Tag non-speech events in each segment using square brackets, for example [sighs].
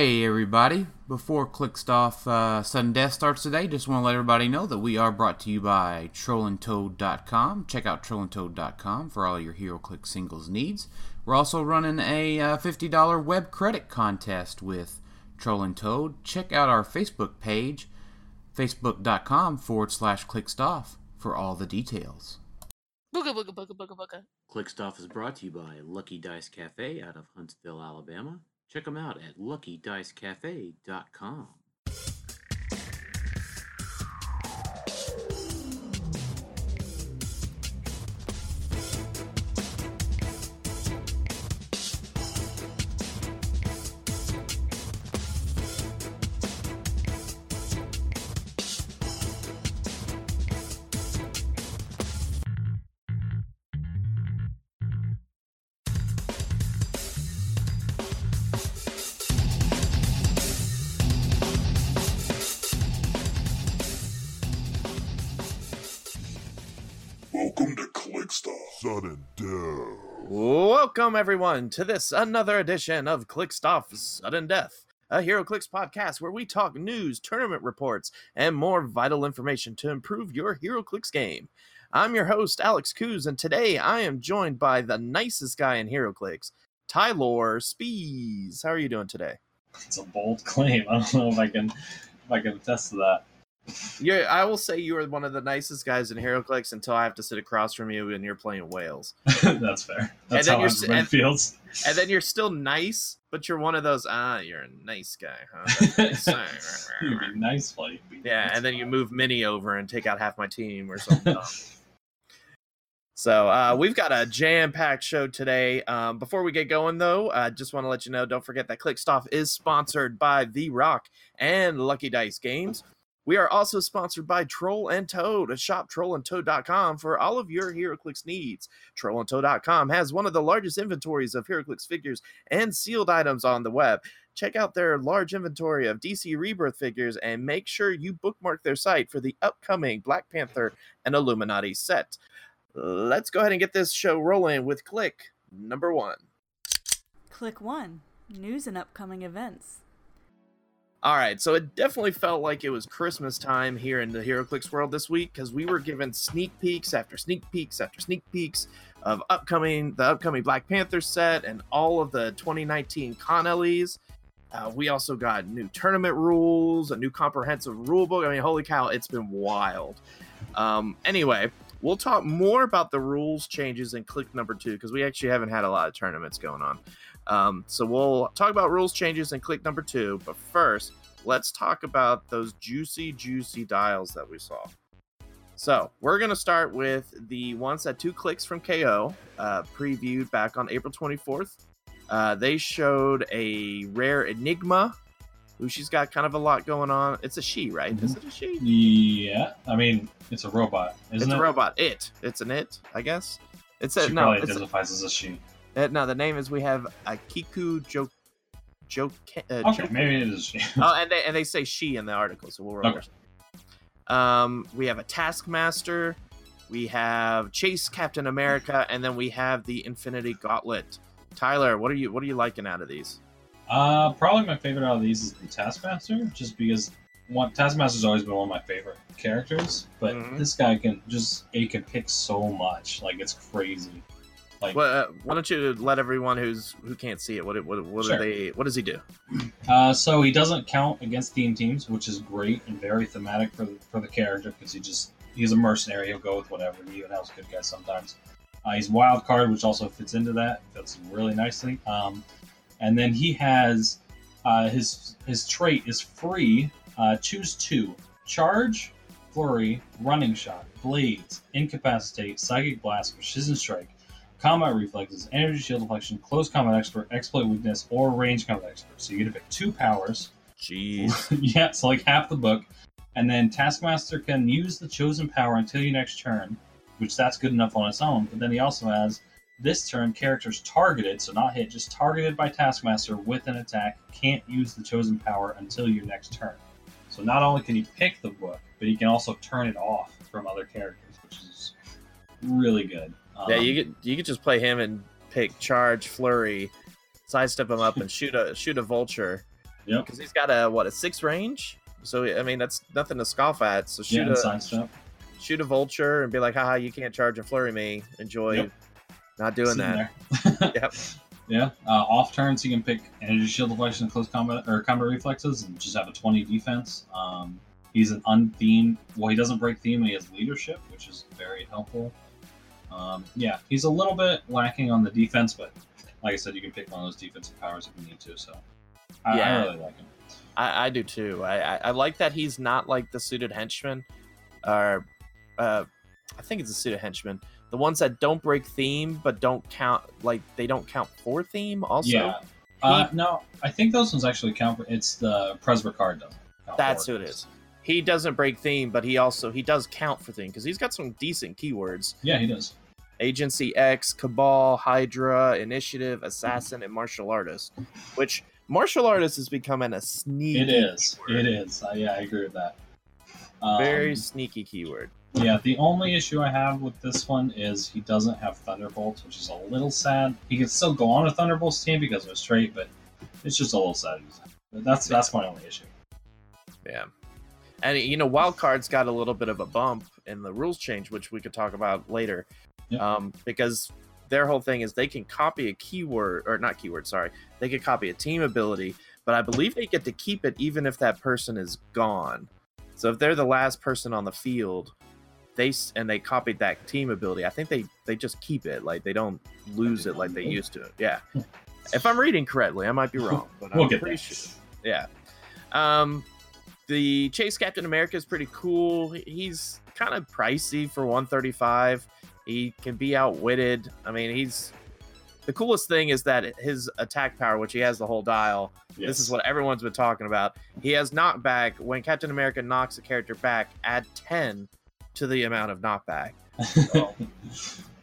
Hey everybody! Before Clickstuff uh, Sudden Death starts today, just want to let everybody know that we are brought to you by TrollandToad.com. Check out TrollandToad.com for all your HeroClix singles needs. We're also running a uh, $50 web credit contest with Troll Toad. Check out our Facebook page, facebook.com forward slash Clickstuff, for all the details. Booga booga booga booga booga. Clickstuff is brought to you by Lucky Dice Cafe out of Huntsville, Alabama. Check them out at luckydicecafe.com. Welcome, everyone, to this another edition of Clickstuff Sudden Death, a HeroClix podcast where we talk news, tournament reports, and more vital information to improve your HeroClix game. I'm your host, Alex Coos, and today I am joined by the nicest guy in HeroClix, Tyler Spees. How are you doing today? It's a bold claim. [laughs] I don't know if I can if I can attest to that. Yeah, I will say you are one of the nicest guys in HeroClix until I have to sit across from you and you're playing Wales. [laughs] That's fair. That's then how you're and- feels. And then you're still nice, but you're one of those, ah, you're a nice guy, huh? [laughs] You'd be nice, buddy. Be Yeah, nice and then you move Mini over and take out half my team or [laughs] something. so uh, we've got a jam-packed show today. Um, before we get going, though, I just want to let you know: don't forget that Clickstuff is sponsored by The Rock and Lucky Dice Games. We are also sponsored by Troll and Toad. Shop trollandtoad.com for all of your HeroClix needs. Trollandtoad.com has one of the largest inventories of HeroClix figures and sealed items on the web check out their large inventory of DC Rebirth figures and make sure you bookmark their site for the upcoming Black Panther and Illuminati set. Let's go ahead and get this show rolling with click number one. Click 1 News and upcoming events. All right, so it definitely felt like it was Christmas time here in the HeroClix world this week because we were given sneak peeks after sneak peeks after sneak peeks of upcoming the upcoming Black Panther set and all of the 2019 con LEs. Uh, we also got new tournament rules, a new comprehensive rule book. I mean, holy cow, it's been wild. Um, anyway, we'll talk more about the rules changes in click number two because we actually haven't had a lot of tournaments going on. Um, so we'll talk about rules changes in click number two. But first, let's talk about those juicy, juicy dials that we saw. So we're going to start with the ones that two clicks from KO uh, previewed back on April 24th. Uh, they showed a rare Enigma, who she's got kind of a lot going on. It's a she, right? Is it a she? Yeah, I mean, it's a robot, isn't it's it? a robot. It. It's an it, I guess. It's a She no. probably It's a, identifies as a she. Uh, no. The name is we have Akiku Jo Jo. Uh, Okay, maybe it is [laughs] oh, and they and they say she in the article, so we'll. Okay. Um, we have a Taskmaster, we have Chase Captain America, and then we have the Infinity Gauntlet. Tyler, what are you what are you liking out of these? Uh, probably my favorite out of these is the Taskmaster, just because one Taskmaster's always been one of my favorite characters, but Mhm. this guy can just it can pick so much, like it's crazy. Like What, uh, why don't you let everyone who's who can't see it? What what what Sure. do they? What does he do? Uh, so he doesn't count against team teams, which is great and very thematic for the, for the character because he just he's a mercenary. He'll go with whatever. He even helps good guys sometimes. Uh, he's wild card, which also fits into that. Fits really nicely. Um, and then he has uh, his his trait is free. Uh, choose two: charge, flurry, running shot, blades, incapacitate, psychic blast, precision strike, combat reflexes, energy shield deflection, close combat expert, exploit weakness, or range combat expert. So you get to pick two powers. Jeez. [laughs] yeah, so like half the book. And then Taskmaster can use the chosen power until your next turn, which that's good enough on its own. But then he also has this turn characters targeted, so not hit, just targeted by Taskmaster with an attack, can't use the chosen power until your next turn. So not only can he pick the book, but he can also turn it off from other characters, which is really good. Yeah, Um, you could you could just play him and pick charge, flurry, sidestep him up, and shoot a shoot a vulture, Yep. because he's got a what a six range. So I mean that's nothing to scoff at. So shoot and a sidestep. shoot a vulture and be like, haha, you can't charge and flurry me. Enjoy Yep. not doing that. Yep. [laughs] Yeah. Uh, off turns, you can pick energy shield deflection and close combat or combat reflexes, and just have a 20 defense. Um, he's an unthemed. Well, he doesn't break theme, and he has leadership, which is very helpful. Um, yeah, he's a little bit lacking on the defense, but like I said, you can pick one of those defensive powers if you need to. So I, Yeah. I really like him. I, I do too. I, I I like that he's not like the suited henchman, or uh, I think it's a suited henchman. The ones that don't break theme but don't count like they don't count for theme. Also, yeah. Uh, no, I think those ones actually count. For, it's the Presbyr card doesn't. that's who it is. He doesn't break theme, but he also he does count for theme because he's got some decent keywords: Yeah, he does. Agency X, Cabal, Hydra, Initiative, Assassin, and Martial Artist. Which martial artist is becoming a sneaky. It is. keyword. It is. Uh, yeah, I agree with that. Um, Very sneaky keyword. Yeah, the only issue I have with this one is he doesn't have Thunderbolts, which is a little sad. He can still go on a Thunderbolts team because of straight, but it's just a little sad. That's that's my only issue. Yeah. And you know, Wildcard's got a little bit of a bump in the rules change, which we could talk about later. Yep. Um, because their whole thing is they can copy a keyword or not keyword, sorry. They can copy a team ability, but I believe they get to keep it even if that person is gone. So if they're the last person on the field, they s- and they copied that team ability, I think they they just keep it. Like they don't lose it like they used to. Yeah. If I'm reading correctly, I might be wrong, but We'll I'm get pretty there. sure. Yeah. Um, the Chase Captain America is pretty cool. He's kind of pricey for 135. He can be outwitted. I mean, he's the coolest thing is that his attack power, which he has the whole dial. This is what everyone's been talking about. He has knockback. When Captain America knocks a character back, add 10 to the amount of knockback. what. [laughs]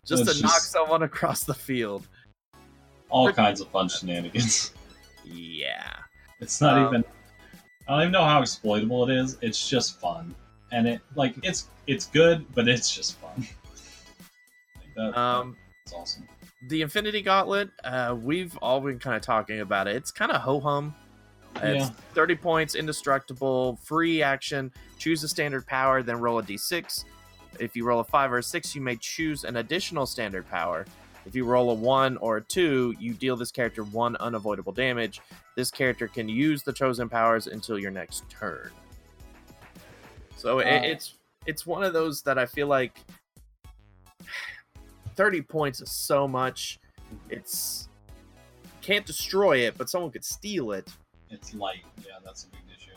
Just It's to knock someone across the field. all kinds of fun shenanigans. [laughs] Yeah. It's not Um, even. I don't even know how exploitable it is. It's just fun, and it like it's it's good, but it's just fun. [laughs] that, Um, that's awesome. the Infinity Gauntlet, uh, we've all been kind of talking about it. It's kind of ho hum. It's Yeah. 30 points, indestructible, free action. Choose a standard power, then roll a d6. If you roll a 5 or a 6, you may choose an additional standard power. If you roll a 1 or a 2, you deal this character 1 unavoidable damage. This character can use the chosen powers until your next turn. So it, Uh, it's it's one of those that I feel like 30 points is so much. It's can't destroy it, but someone could steal it. It's light. Yeah, that's a big issue.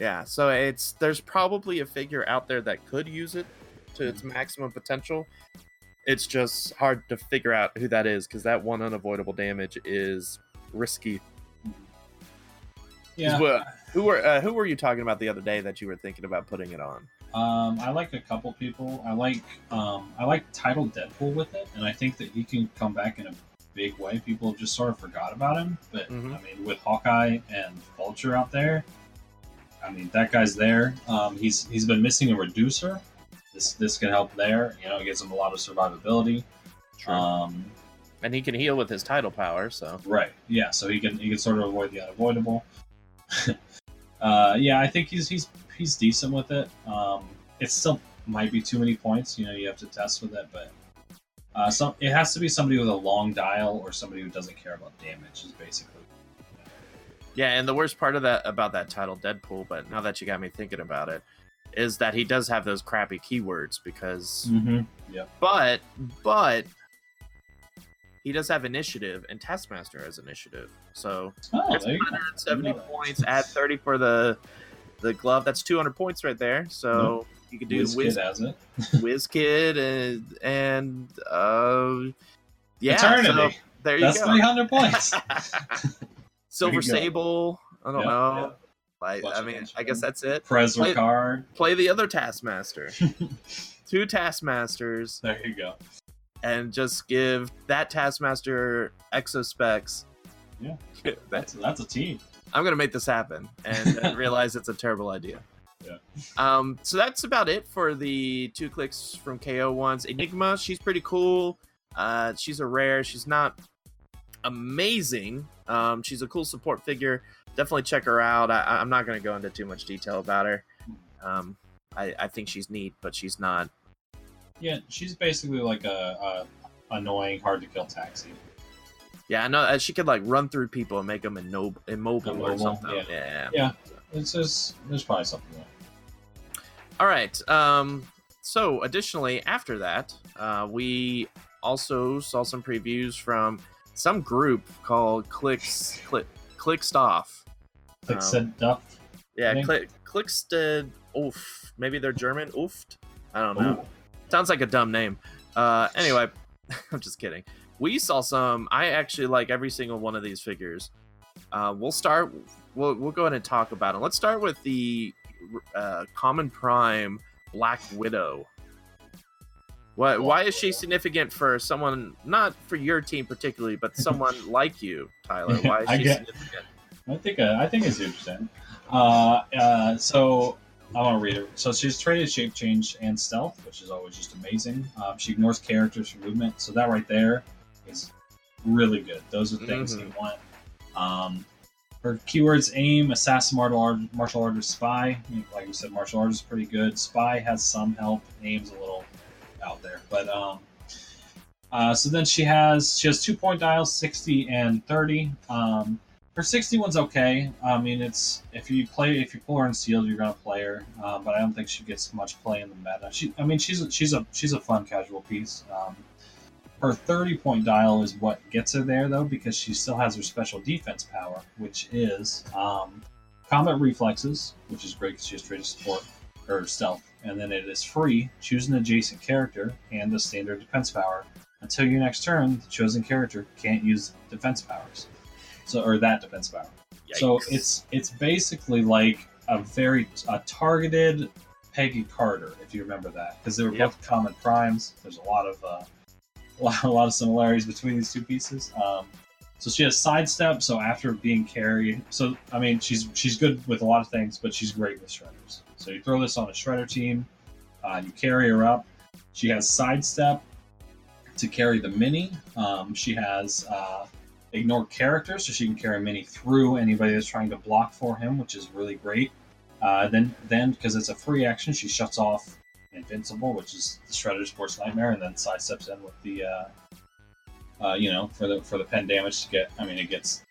Yeah, so it's there's probably a figure out there that could use it to its Mm-hmm. maximum potential. It's just hard to figure out who that is because that one unavoidable damage is risky. Yeah. Who were uh, who were you talking about the other day that you were thinking about putting it on? Um, I like a couple people. I like um, I like title Deadpool with it, and I think that he can come back in a big way. People just sort of forgot about him, but Mhm. I mean, with Hawkeye and Vulture out there, I mean that guy's there. Um, he's he's been missing a reducer. This this can help there. You know, it gives him a lot of survivability. Um, and he can heal with his title power, so Right. Yeah. So he can he can sort of avoid the unavoidable. [laughs] uh, yeah, I think he's he's he's decent with it. Um, it still might be too many points. You know, you have to test with it, but uh, some it has to be somebody with a long dial or somebody who doesn't care about damage. Is basically. Yeah, and the worst part of that about that title Deadpool, but now that you got me thinking about it, is that he does have those crappy keywords because Mm-hmm. Yep. but but he does have initiative and Taskmaster has initiative. So Oh, it's there 170 I know that. points, add 30 for the the glove. That's 200 points right there. So you could do Wiz Wiz, Kid has it. [laughs] Wiz Kid and and uh yeah, Eternity. so there you That's go. three hundred points. [laughs] Silver There you go. Sable. I don't Yeah, know. Like, Bunch I mean, bunch I guess that's it. Prezzer Wait. card. Play the other Taskmaster. [laughs] Two Taskmasters, There you go. and just give that Taskmaster exospecs. Yeah. That's that's a team. I'm gonna make this happen, and [laughs] realize it's a terrible idea. Yeah. Um. So that's about it for the two clicks from KO ones. Enigma, she's pretty cool. Uh, she's a rare. She's not amazing. Um, she's a cool support figure, definitely check her out. I, I'm not going to go into too much detail about her. Um, I, I think she's neat, but she's not. Yeah, she's basically like a, a annoying, hard to kill taxi. Yeah, I know uh, she could like run through people and make them immob- immobile, or something. yeah. yeah. Yeah, it's just there's probably something there. All right. Um. So, additionally, after that, uh, we also saw some previews from some group called Clicks Click Clickstoff. Like Um, said Duff. Yeah, think- Click Clickstead. Oof. Maybe they're German. Ooft. I don't know. Sounds like a dumb name. Uh. Anyway, [laughs] I'm just kidding. We saw some. I actually like every single one of these figures. Uh, we'll start. We'll we'll go ahead and talk about it. Let's start with the uh, Common Prime Black Widow. Why why is she significant for someone not for your team particularly, but someone [laughs] like you, Tyler? Why is I she get- significant? I think uh, I think it's interesting. Uh, uh, so I want to read it. So she's traded shape change and stealth, which is always just amazing. Um, she ignores characters for movement, so that right there is really good. Those are things Mhm. you want. Um, her keywords: aim, assassin, martial art, martial artist, spy. Like we said, martial artist is pretty good. Spy has some help. Aim's a little out there, but um, uh, so then she has she has two point dials, sixty and thirty. Um, her 60 one's okay. I mean, it's if you play if you pull her in sealed, you're gonna play her, uh, but I don't think she gets much play in the meta. She, I mean, she's a, she's a she's a fun casual piece. Um, her 30 point dial is what gets her there though, because she still has her special defense power, which is um, combat reflexes, which is great because she has trait of support or stealth, and then it is free. Choose an adjacent character and the standard defense power. Until your next turn, the chosen character can't use defense powers so or that defense power. So it's it's basically like a very a targeted Peggy Carter, if you remember that, because they were Yep. both common primes. There's a lot of uh, [laughs] a lot, of similarities between these two pieces. Um, so she has sidestep. So after being carried, so I mean she's she's good with a lot of things, but she's great with shredders. So you throw this on a shredder team, uh, you carry her up. She has sidestep to carry the mini. Um, she has uh, ignore characters, so she can carry Mini through anybody that's trying to block for him, which is really great. Uh, then, then because it's a free action, she shuts off Invincible, which is the Shredder's worst nightmare, and then sidesteps in with the, uh, uh, you know, for the for the pen damage to get. I mean, it gets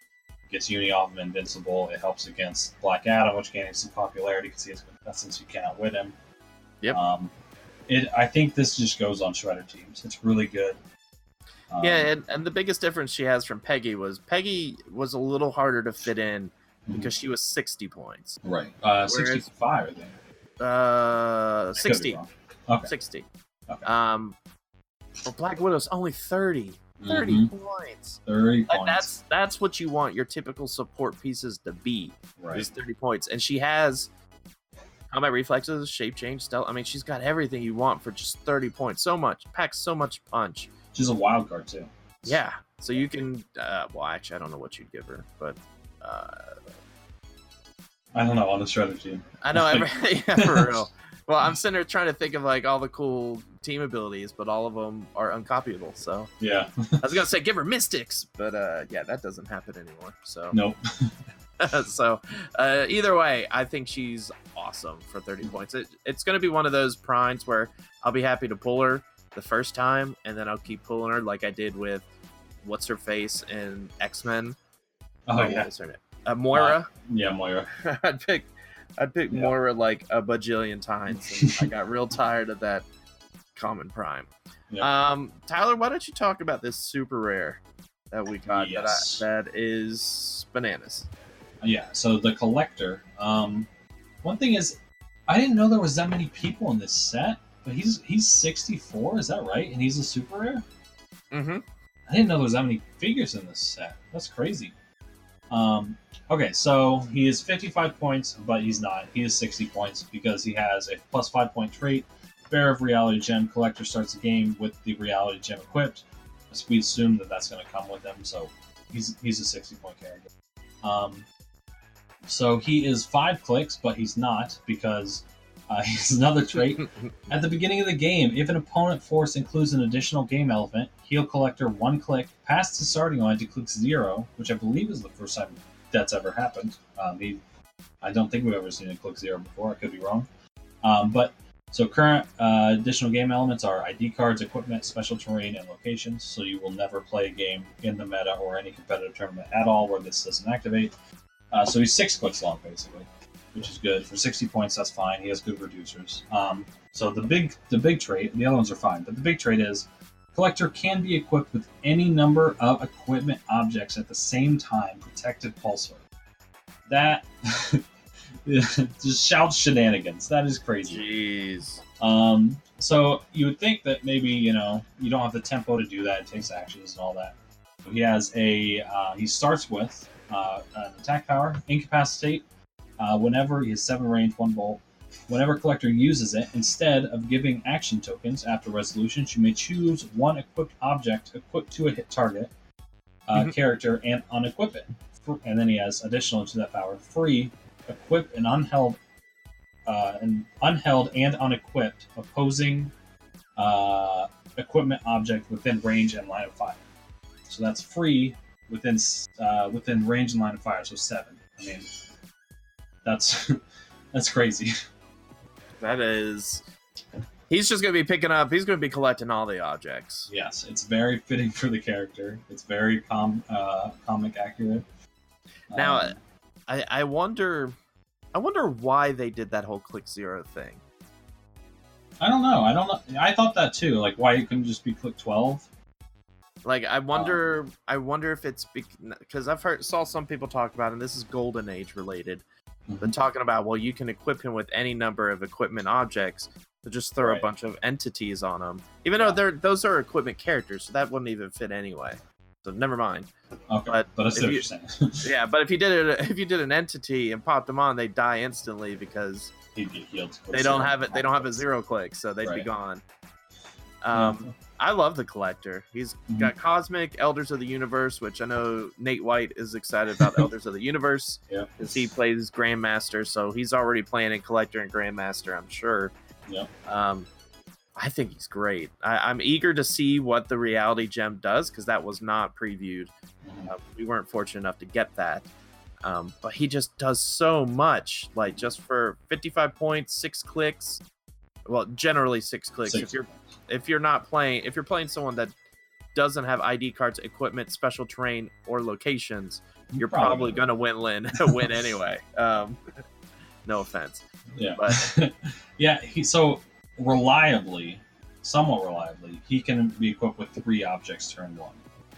gets Uni off of Invincible. It helps against Black Adam, which gaining some popularity because he has since you can't outwit him. Yep. Um, it. I think this just goes on Shredder teams. It's really good. Um, yeah, and, and the biggest difference she has from Peggy was Peggy was a little harder to fit in Mhm. because she was 60 points. Right. Uh, Whereas- 65, I think. Uh, 60. Okay. 60. Okay. Um, but Black Widow's only 30. 30 Mhm. points. 30 Like, points. that's that's what you want your typical support pieces to be. right. Is 30 points, and she has combat reflexes, shape change, stealth. I mean, she's got everything you want for just 30 points. So much packs so much punch. She's a wild card, too. Yeah. So you can. Uh, well, actually, I don't know what you'd give her, but. Uh, I don't know, on the team. I know, every, [laughs] [laughs] yeah, for real. Well, I'm sitting there trying to think of like all the cool team abilities, but all of them are uncopyable. So Yeah. I was gonna [laughs] say give her mystics, but uh, yeah, that doesn't happen anymore. So nope. so uh, either way, I think she's awesome for 30 points. It, it's gonna be one of those primes where I'll be happy to pull her the first time, and then I'll keep pulling her like I did with what's her face in X Men. Oh, yeah. Uh, Moira. Yeah, Moira. [laughs] I'd pick I'd pick Yeah. Moira like a bajillion times. And I got real [laughs] tired of that common prime. Yeah. Um, Tyler, why don't you talk about this super rare that we got Yes. that, I, that is bananas? Yeah, so the collector. Um, one thing is, I didn't know there was that many people in this set, but he's he's 64, is that right? And he's a super rare? Mm-hmm. I didn't know there was that many figures in this set. That's crazy. Um, okay, so he is 55 points, but he's not. He is 60 points because he has a plus 5 point trait. Bear of Reality Gem. Collector starts the game with the Reality Gem equipped. So We assume that that's going to come with him, so he's he's a 60 point character. Um, so he is 5 clicks, but he's not because [laughs] uh, he's another trait. At the beginning of the game, if an opponent force includes an additional game element, heal collector one click, past the starting line to click zero, which I believe is the first time that's ever happened. Um, he, I don't think we've ever seen a click zero before. I could be wrong. Um, but so current uh, additional game elements are ID cards, equipment, special terrain, and locations. So you will never play a game in the meta or any competitive tournament at all where this doesn't activate. Uh, so he's six clicks long basically, which is good for 60 points. That's fine. He has good reducers. Um, so the big the big trait, the other ones are fine, but the big trait is collector can be equipped with any number of equipment objects at the same time. Protected pulsar. That [laughs] just shouts shenanigans. That is crazy. Jeez. Um, so you would think that maybe you know you don't have the tempo to do that. It takes actions and all that. He has a uh, he starts with uh, an attack power, incapacitate. Uh, whenever he has seven range, one bolt. Whenever collector uses it, instead of giving action tokens after resolutions, you may choose one equipped object equipped to a hit target uh, Mhm. character and unequip it. And then he has additional to that power, free equip an unheld uh, an unheld and unequipped opposing uh, equipment object within range and line of fire. So that's free within uh, within range and line of fire. So seven. I mean, that's [laughs] that's crazy. [laughs] That is. He's just gonna be picking up. He's gonna be collecting all the objects. yes, it's very fitting for the character. It's very com uh, comic accurate. Now, Um, I I wonder. I wonder why they did that whole click zero thing. I don't know. I don't know. I thought that too. Like, why it couldn't just be click twelve? Like I wonder. I wonder if it's because I've heard saw some people talk about, it, and this is Golden Age related. But Mhm. talking about well, you can equip him with any number of equipment objects. So just throw a bunch of entities on him, even though they're those are equipment characters, so that wouldn't even fit anyway. So never mind. Okay, But but, I see what you-. [laughs] Yeah, but if you did it, if you did an entity and popped them on, they would die instantly because He'd get healed. they don't have it. They don't have a zero click, so they'd be gone. Um, I love the collector. He's Mhm. got Cosmic Elders of the Universe, which I know Nate White is excited about [laughs] Elders of the Universe Yeah. because he plays Grandmaster, so he's already playing in Collector and Grandmaster, I'm sure. Yep. Um, I think he's great. I, I'm eager to see what the Reality Gem does because that was not previewed. Mhm. Uh, we weren't fortunate enough to get that. Um, but he just does so much. Like just for 55 points, six clicks. Well, generally six clicks. Six. If you're if you're not playing, if you're playing someone that doesn't have ID cards, equipment, special terrain, or locations, you're probably, gonna win win [laughs] win anyway. Um, [laughs] no offense. Yeah. But- [laughs] yeah. He so reliably, somewhat reliably, he can be equipped with three objects turn one.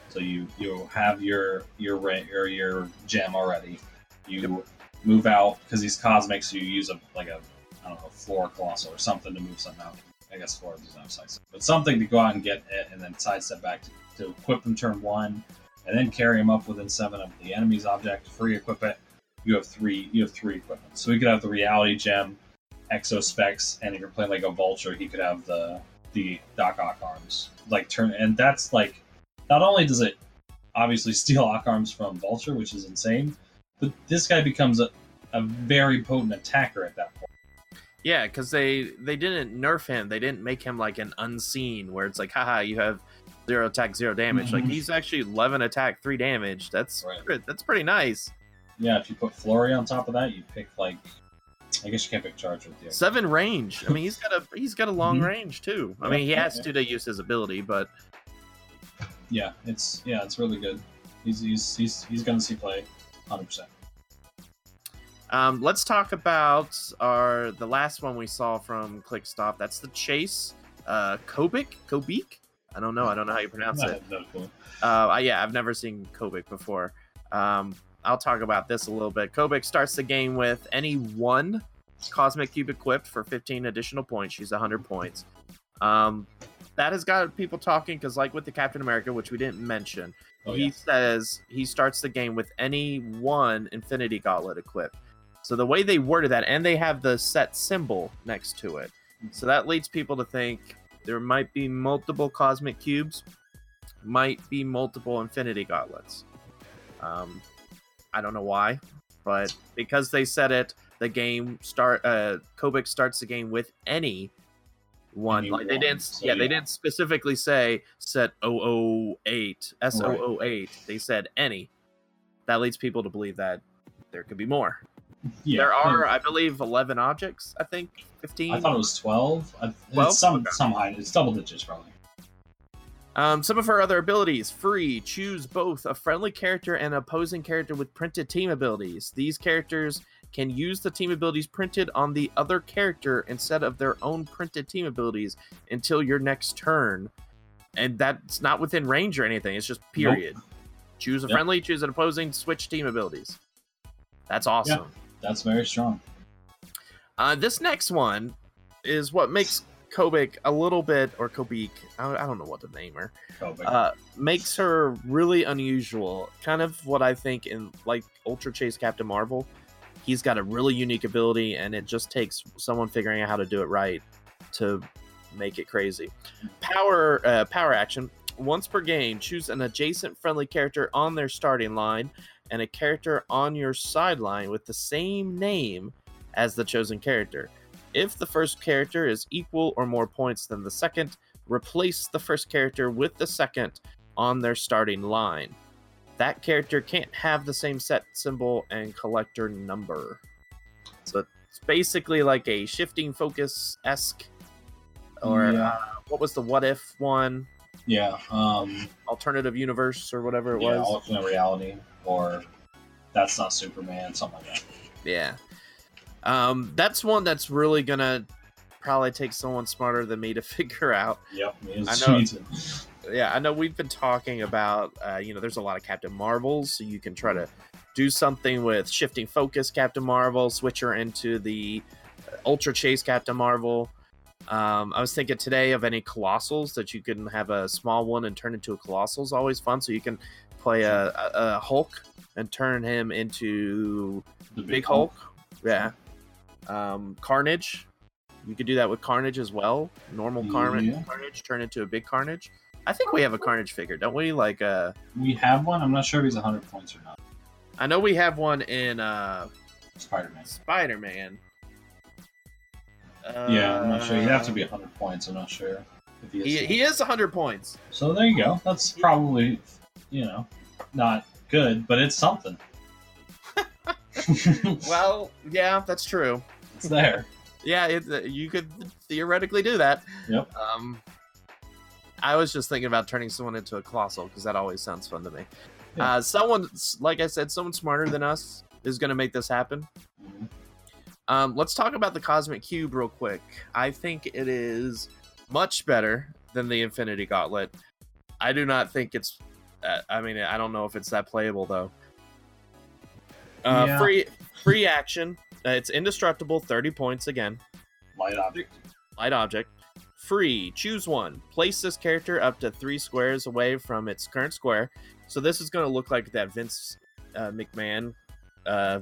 So you you have your your or your gem already. You move out because he's cosmic, so you use a like a I don't know Flora Colossus or something to move something out. I guess floor doesn't have sidestep, but something to go out and get it, and then sidestep back to, to equip them turn one, and then carry him up within seven of the enemy's object. Free equip it. You have three. You have three equipment. So we could have the reality gem, exo specs, and if you're playing like a vulture, he could have the the Doc Ock arms. Like turn, and that's like not only does it obviously [laughs] steal Ock arms from Vulture, which is insane, but this guy becomes a, a very potent attacker at that point. Yeah, because they they didn't nerf him. They didn't make him like an unseen where it's like, haha, you have zero attack, zero damage. Like Mhm. he's actually eleven attack, three damage. That's Right. that's pretty nice. Yeah, if you put Flurry on top of that, you pick like I guess you can't pick charge with the Seven range. I mean, he's got a he's got a long Mhm. range too. I Yeah, mean, he has yeah. to to use his ability, but Yeah, it's yeah, it's really good. He's he's he's, he's gonna see play, hundred percent. Um, let's talk about our the last one we saw from ClickStop. That's the chase. Uh, Kobik, Kobik. I don't know. I don't know how you pronounce it. Uh, yeah, I've never seen Kobik before. Um, I'll talk about this a little bit. Kobik starts the game with any one Cosmic Cube equipped for 15 additional points. She's 100 points. Um, that has got people talking because, like with the Captain America, which we didn't mention, Oh, he yeah. says he starts the game with any one Infinity Gauntlet equipped. So the way they worded that, and they have the set symbol next to it, so that leads people to think there might be multiple Cosmic Cubes, might be multiple Infinity Gauntlets. Um, I don't know why, but because they said it, the game start. Uh, Kobik starts the game with any one. Any like they didn't. so yeah, they yeah. didn't specifically say set 008 S 008. They said any. that leads people to believe that there could be more. Yeah, there are, I, I believe, 11 objects. I think 15. I thought it was twelve. I, 12? It's some Okay. some high. It's double digits probably. Um, some of her other abilities free. Choose both a friendly character and an opposing character with printed team abilities. These characters can use the team abilities printed on the other character instead of their own printed team abilities until your next turn. And that's not within range or anything. It's just period. Choose a Yep. friendly, choose an opposing, switch team abilities. That's awesome. That's very strong. Uh, this next one is what makes Kobik a little bit, or Kobik, I, I don't know what to name her, uh, makes her really unusual. Kind of what I think in like Ultra Chase Captain Marvel. He's got a really unique ability, and it just takes someone figuring out how to do it right to make it crazy. Power uh, power action. Once per game, choose an adjacent friendly character on their starting line and a character on your sideline with the same name as the chosen character. If the first character is equal or more points than the second, replace the first character with the second on their starting line. That character can't have the same set symbol and collector number. So it's basically like a shifting focus esque, or Yeah. uh, what was the what if one? yeah. Um. Alternative universe or whatever it yeah. was. Alternate reality, or that's not Superman. Something like that. Yeah. Um, that's one that's really gonna probably take someone smarter than me to [laughs] figure out. Yep. I know. Yeah, I know we've been talking about, uh, you know, there's a lot of Captain Marvels, so you can try to do something with shifting focus Captain Marvel, switch her into the uh, Ultra Chase Captain Marvel. Um, I was thinking today of any Colossals that you can have a small one and turn into a Colossal is always fun. So you can play a, a, Hulk and turn him into The Big Hulk. Yeah. Um, Carnage. You could do that with Carnage as well. Normal Carnage, Yeah. Carnage turn into a big Carnage. I think we have a Carnage figure, don't we? Like, uh, We have one. I'm not sure if he's 100 points or not. I know we have one in uh, Spider-Man. Spider Man. Uh, yeah, I'm not sure. He'd have to be 100 points. I'm not sure if he is. He, he is 100 points. So there you go. That's probably, you know, not good, but it's something. [laughs] Well, yeah, that's true. it's there. Yeah, it, you could theoretically do that. Yep. Um, I was just thinking about turning someone into a colossal because that always sounds fun to me. Yeah. Uh, someone, like I said, someone smarter than us is going to make this happen. Mhm. Um, let's talk about the Cosmic Cube real quick. I think it is much better than the Infinity Gauntlet. I do not think it's. Uh, I mean, I don't know if it's that playable though. Uh, Yeah. Free, free action. Uh, it's indestructible. Thirty points again. Light object. Light object. Free. Choose one. Place this character up to three squares away from its current square. So this is going to look like that Vince uh, McMahon uh,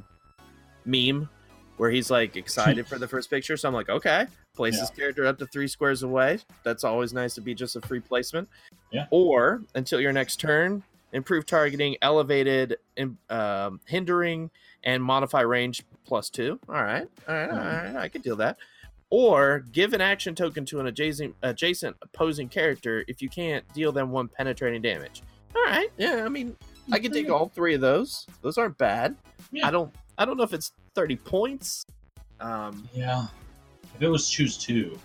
meme where he's like excited [laughs] for the first picture. So I'm like, okay, place this character up to three squares away. That's always nice to be just a free placement. Yeah. Or until your next turn, improve targeting, elevated, um, hindering, and modify range plus two. All right, all right, all right. I can deal that. Or give an action token to an adjacent adjacent opposing character if you can't deal them one penetrating damage. All right, yeah. I mean, I can take all three of those. Those aren't bad. Yeah. I don't. I don't know if it's thirty points. Um, Yeah. If it was choose two,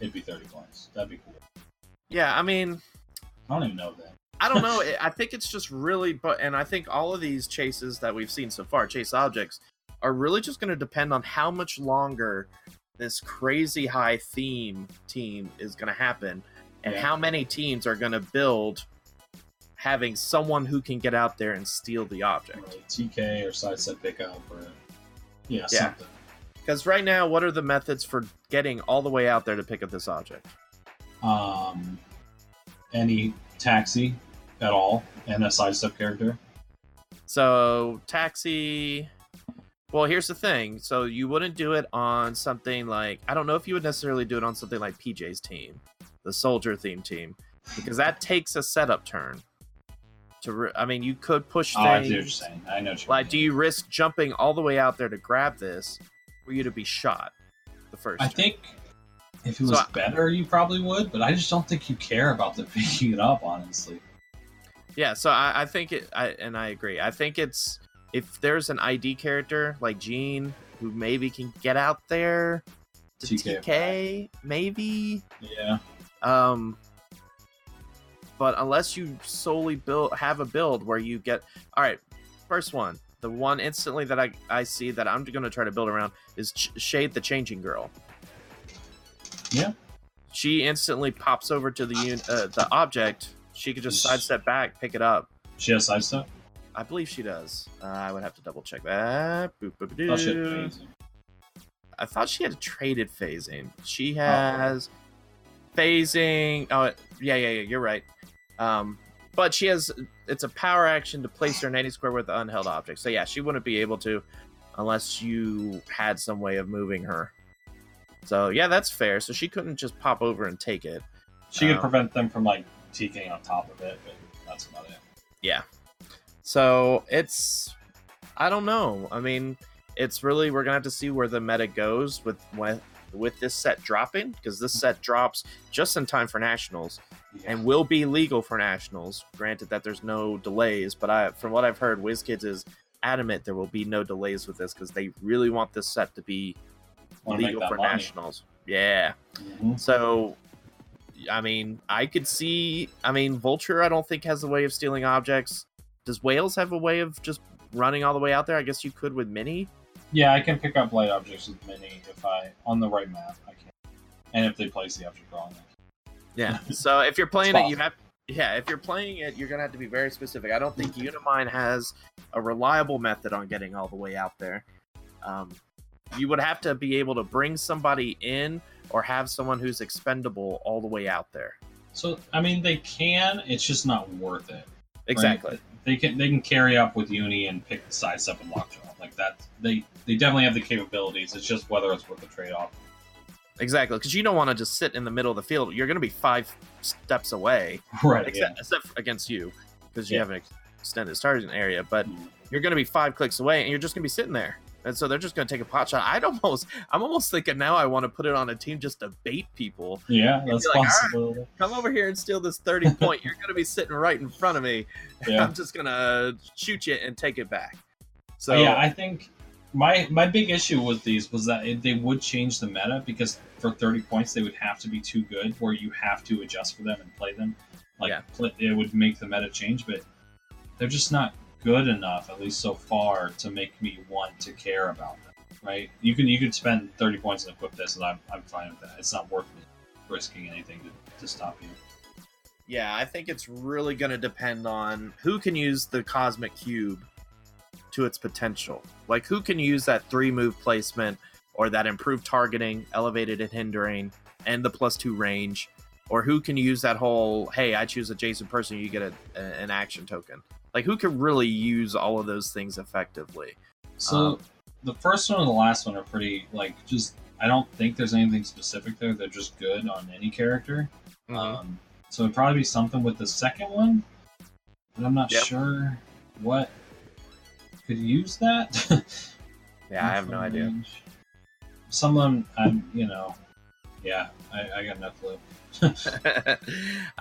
it'd be 30 points. That'd be cool. yeah. I mean, I don't even know that. I don't know. [laughs] I think it's just really, but and I think all of these chases that we've seen so far, chase objects, are really just going to depend on how much longer this crazy high theme team is going to happen, and Yeah. how many teams are going to build having someone who can get out there and steal the object. Right, TK or sidestep pickup or yeah, Yeah. something. Because right now, what are the methods for getting all the way out there to pick up this object? Um, any taxi at all and a sidestep character. So taxi. Well, here's the thing. So you wouldn't do it on something like I don't know if you would necessarily do it on something like PJ's team, the soldier theme team, because that takes a setup turn. To re- I mean, you could push Oh, I see what you're things. saying. I know. What like, mean. do you risk jumping all the way out there to grab this for you to be shot the first? I think if it So was I- better, you probably would, but I just don't think you care about them picking [laughs] it up. Honestly, Yeah, so I, I think it, I, and I agree. I think it's if there's an ID character like Jean who maybe can get out there to TK. TK, maybe. Yeah. Um, but unless you solely build have a build where you get all right, first one, the one instantly that I I see that I'm going to try to build around is Ch- Shade the Changing Girl. Yeah. She instantly pops over to the un- uh, the object. She could just sidestep back, pick it up. She has sidestep. I believe she does. Uh, I would have to double check that. Boop, boop, Oh shit. I thought she had traded phasing. Oh. She has phasing. Oh, yeah, yeah, yeah. You're right. Um, but she has. It's a power action to place her in any square with the unheld object. So yeah, she wouldn't be able to unless you had some way of moving her. So yeah, that's fair. So she couldn't just pop over and take it. She could Um, prevent them from like TKing on top of it, but that's about it. Yeah. So it's I don't know. I mean, it's really we're gonna have to see where the meta goes with with, with this set dropping because this set drops just in time for nationals Yeah. and will be legal for nationals. Granted that there's no delays, but I from what I've heard, WizKids is adamant there will be no delays with this because they really want this set to be legal for money. nationals. Yeah. Mhm. So, I mean, I could see. I mean, Vulture, I don't think has a way of stealing objects. Does Wales have a way of just running all the way out there? I guess you could with Mini. Yeah, I can pick up light objects with mini if I on the right map. I can, and if they place the object wrong. Yeah. [laughs] so if you're playing it, you possible. have. Yeah, if you're playing it, you're gonna have to be very specific. I don't think Unimind has a reliable method on getting all the way out there. Um, you would have to be able to bring somebody in or have someone who's expendable all the way out there. So I mean, they can. It's just not worth it. right? Exactly. They can they can carry up with Uni and pick the sidestep and lockjaw like that. They they definitely have the capabilities. It's just whether it's worth the trade off. Exactly, because you don't want to just sit in the middle of the field. You're going to be five steps away, Right. except, except against you, because you Yeah. have an extended starting area. But Yeah. you're going to be five clicks away, and you're just going to be sitting there. And so they're just going to take a pot shot. I'd almost, I'm almost thinking now I want to put it on a team just to bait people. Yeah, that's like, "All right." possible. Come over here and steal this 30 [laughs] point. You're going to be sitting right in front of me. Yeah. [laughs] I'm just going to shoot you and take it back. So yeah, I think my my big issue with these was that it, they would change the meta because for 30 points they would have to be too good, where you have to adjust for them and play them. Like Yeah. pl- it would make the meta change, but they're just not good enough, at least so far, to make me want to care about them. Right? You can you could spend 30 points and equip this, and I'm I'm fine with that. It's not worth me risking anything to, to stop you. Yeah, I think it's really going to depend on who can use the cosmic cube to its potential. Like who can use that three move placement or that improved targeting, elevated and hindering, and the plus two range, or who can use that whole hey, I choose a Jason person, you get a, a- an action token. Like who can really use all of those things effectively? So Um, the first one and the last one are pretty like just. I don't think there's anything specific there. They're just good on any character. Mm-hmm. Um, so it'd probably be something with the second one, but I'm not Yep. sure what could use that. [laughs] yeah, I have no idea. Range. Someone, I'm, you know, yeah, I, I got no clue. [laughs]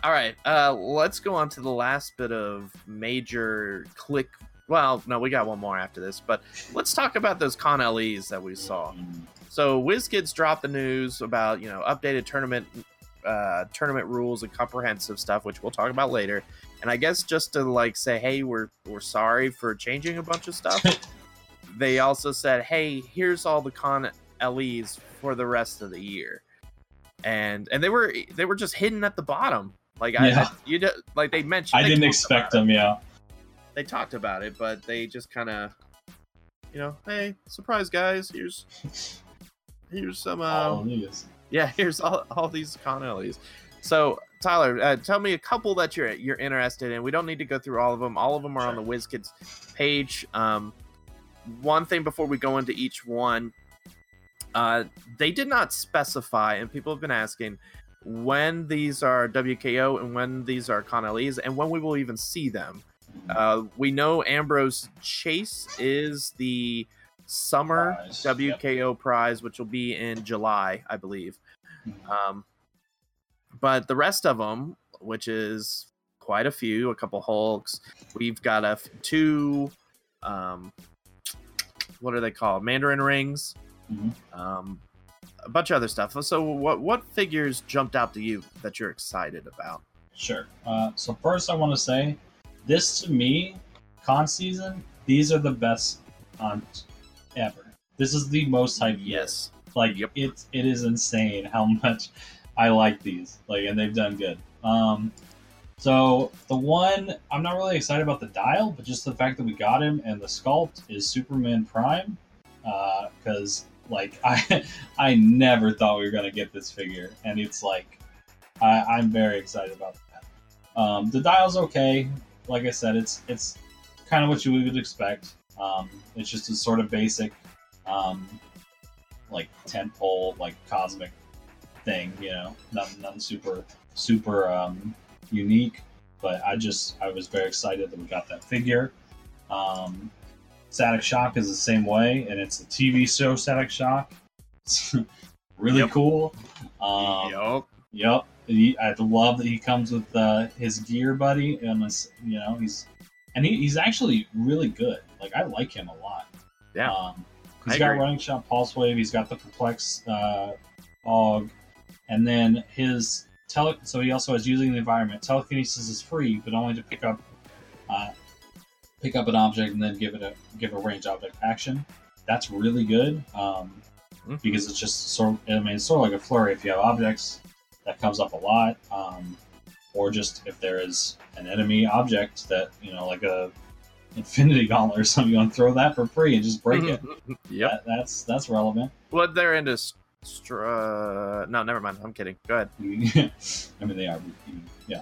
All right, uh, let's go on to the last bit of major click. Well, no, we got one more after this, but let's talk about those con LEs that we saw. Mm, So WizKids dropped the news about you know updated tournament uh, tournament rules and comprehensive stuff, which we'll talk about later. And I guess just to like say, hey, we're we're sorry for changing a bunch of stuff. [laughs] they also said, hey, here's all the con LEs for the rest of the year, and and they were they were just hidden at the bottom. Like I, Yeah. you know, like they mentioned. I they didn't expect about it. them. Yeah, They talked about it, but they just kind of, you know, hey, surprise guys, here's here's some uh, yeah, [laughs] here's all, all these con LEs. So, Tyler, uh, tell me a couple that you're you're interested in. We don't need to go through all of them. All of them are on the WizKids page. Um, one thing before we go into each one, uh, they did not specify, and people have been asking when these are WKO and when these are con LEs, and when we will even see them. Uh, we know Ambrose Chase is the summer Prize, yep. WKO prize, which will be in July, I believe. Mhm. Um, but the rest of them, which is quite a few, a couple Hulks. We've got a f- two, um, what are they called? Mandarin rings. Mhm. Um, a bunch of other stuff. So, what what figures jumped out to you that you're excited about? Sure. Uh, so first, I want to say, this to me, con season, these are the best on ever. This is the most hype. Yes. Like Yep. it's it is insane how [laughs] much I like these. Like and they've done good. Um so the one I'm not really excited about the dial, but just the fact that we got him and the sculpt is Superman Prime. Uh because like [laughs] I I never thought we were gonna get this figure. And it's like I, I'm very excited about that. Um the dial's okay. Like I said, it's it's kind of what you would expect. Um it's just a sort of basic um like tent pole like cosmic thing you know nothing, nothing super super um unique but i just i was very excited that we got that figure um static shock is the same way and it's a tv show static shock It's [laughs] really Yep. cool um Yup. Yep. He, I love that he comes with uh, his gear buddy, and this, you know he's and he, he's actually really good. Like I like him a lot. Yeah. Um, he's I got agree. running shot, pulse wave. He's got the perplex uh, fog, and then his tele. So he also has using the environment. Telekinesis is free, but only to pick up uh, pick up an object and then give it a give a range object action. That's really good. Um, Mhm. because it's just sort. I mean, it's sort of like a flurry. If you have objects, that comes up a lot. Um, or just if there is an enemy object that you know, like a Infinity [laughs] Gauntlet or something, you want to throw that for free and just break it. [laughs] yep. That, that's that's relevant. Well, they're into. Stra- no, never mind. I'm kidding. Go ahead. [laughs] I mean, they are. Yeah.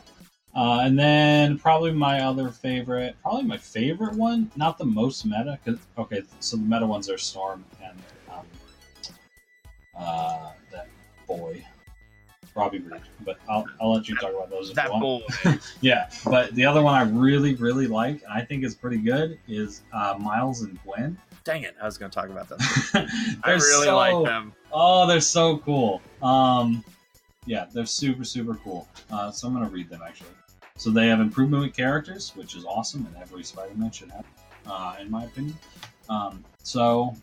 Uh, and then probably my other favorite, probably my favorite one, not the most meta. Cause, okay, so the meta ones are Storm and um, uh, that boy, Robby Reed. But I'll, I'll let you talk about those if That you want. boy. [laughs] Yeah, but the other one I really, really like, and I think is pretty good, is uh, Miles and Gwen. Dang it! I was going to talk about them. [laughs] I really so- like them. Oh, they're so cool. Um, yeah, they're super, super cool. Uh, so I'm gonna read them actually. So they have improvement movement characters, which is awesome, and every Spider-Man should have, uh, in my opinion. Um, so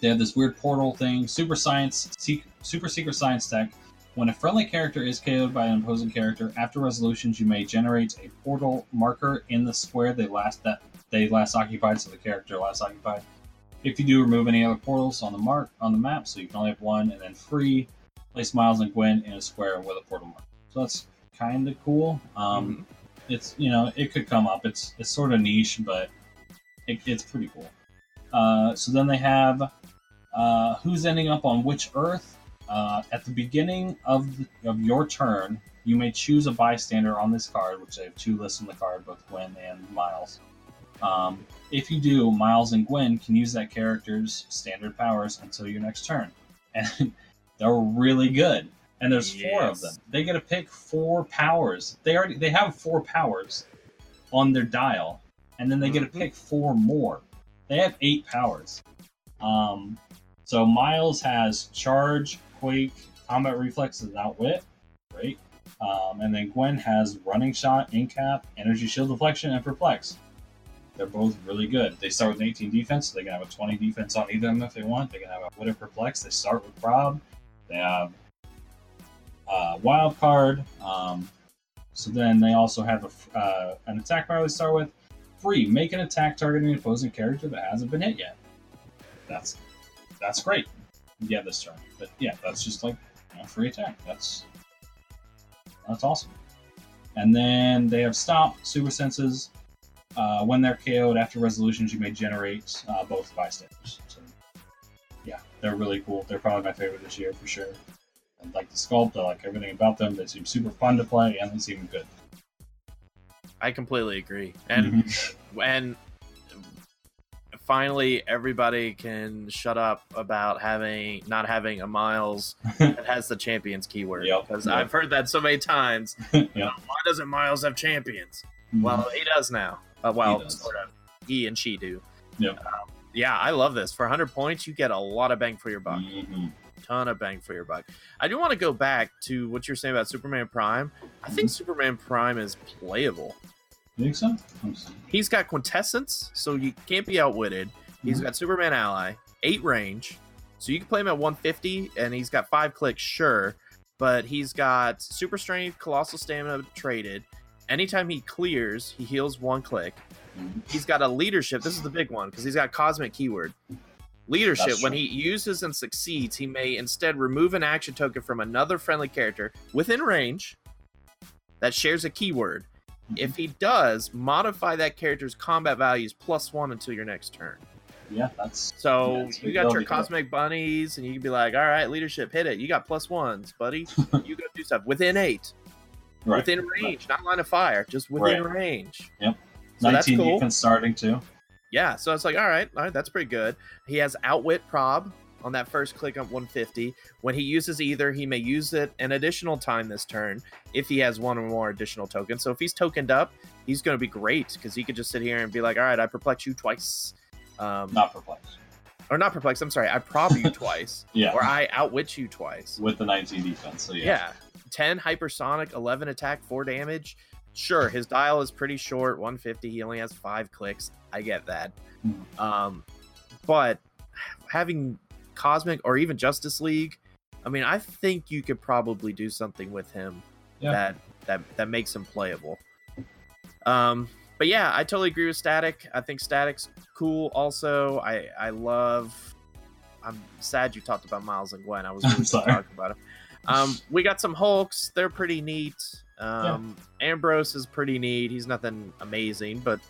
they have this weird portal thing, super science, sec- super secret science tech. When a friendly character is KO'd by an opposing character, after resolutions, you may generate a portal marker in the square they last that they last occupied, so the character last occupied. If you do remove any other portals on the mark on the map, so you can only have one, and then free, place Miles and Gwen in a square with a portal mark. So that's kind of cool. Um, It's you know it could come up. It's it's sort of niche, but it, it's pretty cool. Uh, so then they have uh, who's ending up on which Earth. Uh, at the beginning of the, of your turn, you may choose a bystander on this card, which they have two lists on the card, both Gwen and Miles. Um, if you do, Miles and Gwen can use that character's standard powers until your next turn, [laughs] and they're really good. And there's four of them. They get to pick four powers. They already they have four powers on their dial, and then they get to Mhm. pick four more. They have eight powers. Um, so Miles has charge, quake, combat reflexes, and outwit. Great. Um, and then Gwen has running shot, incap, energy shield deflection, and perplex. They're both really good. They start with an 18 defense, so they can have a 20 defense on either of them if they want. They can have a or perplex. They start with prob. They have uh, wild card. Um, so then they also have a, uh, an attack power they start with. Free. Make an attack targeting an opposing character that hasn't been hit yet. That's that's great. Yeah, this turn. But yeah, that's just like you know, free attack. That's that's awesome. And then they have stop, super senses. Uh, when they're KO'd after resolutions, you may generate uh, both bystanders. So, yeah, they're really cool. They're probably my favorite this year for sure. I like the sculpt. I like everything about them. They seem super fun to play, and they seem good. I completely agree. And Mhm. when finally everybody can shut up about having not having a Miles [laughs] that has the champions keyword because yep. I've heard that so many times. [laughs] Yep. Why doesn't Miles have champions? Well, he does now. Uh, well, sort of. He and she do. Yep. Um, yeah, I love this. For 100 points, you get a lot of bang for your buck. Mhm. ton of bang for your buck. I do want to go back to what you're saying about Superman Prime. I think Superman Prime is playable. You think so? He's got quintessence, so you can't be outwitted. He's Mhm. got Superman ally, eight range, so you can play him at 150, and he's got five clicks, sure, but he's got super strength, colossal stamina traded. Anytime he clears, he heals one click. Mhm. He's got a leadership. This is the big one because he's got cosmic keyword. Leadership. That's When true. he uses and succeeds, he may instead remove an action token from another friendly character within range that shares a keyword. If he does, modify that character's combat values plus one until your next turn. Yeah, that's So that's you got your cosmic bunnies, and you can be like, "All right, leadership, hit it. You got plus ones, buddy. [laughs] you go do stuff within eight, right. within range, not line of fire, just within range." Yep. So that's 19 cool. defense starting too. Yeah, so it's like, all right, all right, that's pretty good. He has outwit prob on that first click on 150. When he uses either, he may use it an additional time this turn if he has one or more additional tokens. So if he's tokened up, he's going to be great because he could just sit here and be like, all right, I perplex you twice. Um, Not perplex. or not perplex, I'm sorry, I prob you [laughs] twice. Yeah. Or I outwit you twice. with the 19 defense. So yeah. Yeah. 10 hypersonic, 11 attack, 4 damage. Sure, his dial is pretty short, 150. He only has 5 clicks. I get that. Mhm. Um but having Cosmic or even Justice League, I mean, I think you could probably do something with him Yeah. that that that makes him playable. Um but yeah, I totally agree with Static. I think Static's cool also. I I love I'm sad you talked about Miles and Gwen. I was [laughs] really sorry. talking about him. Um, we got some Hulks. They're pretty neat. Um, Ambrose is pretty neat. He's nothing amazing, but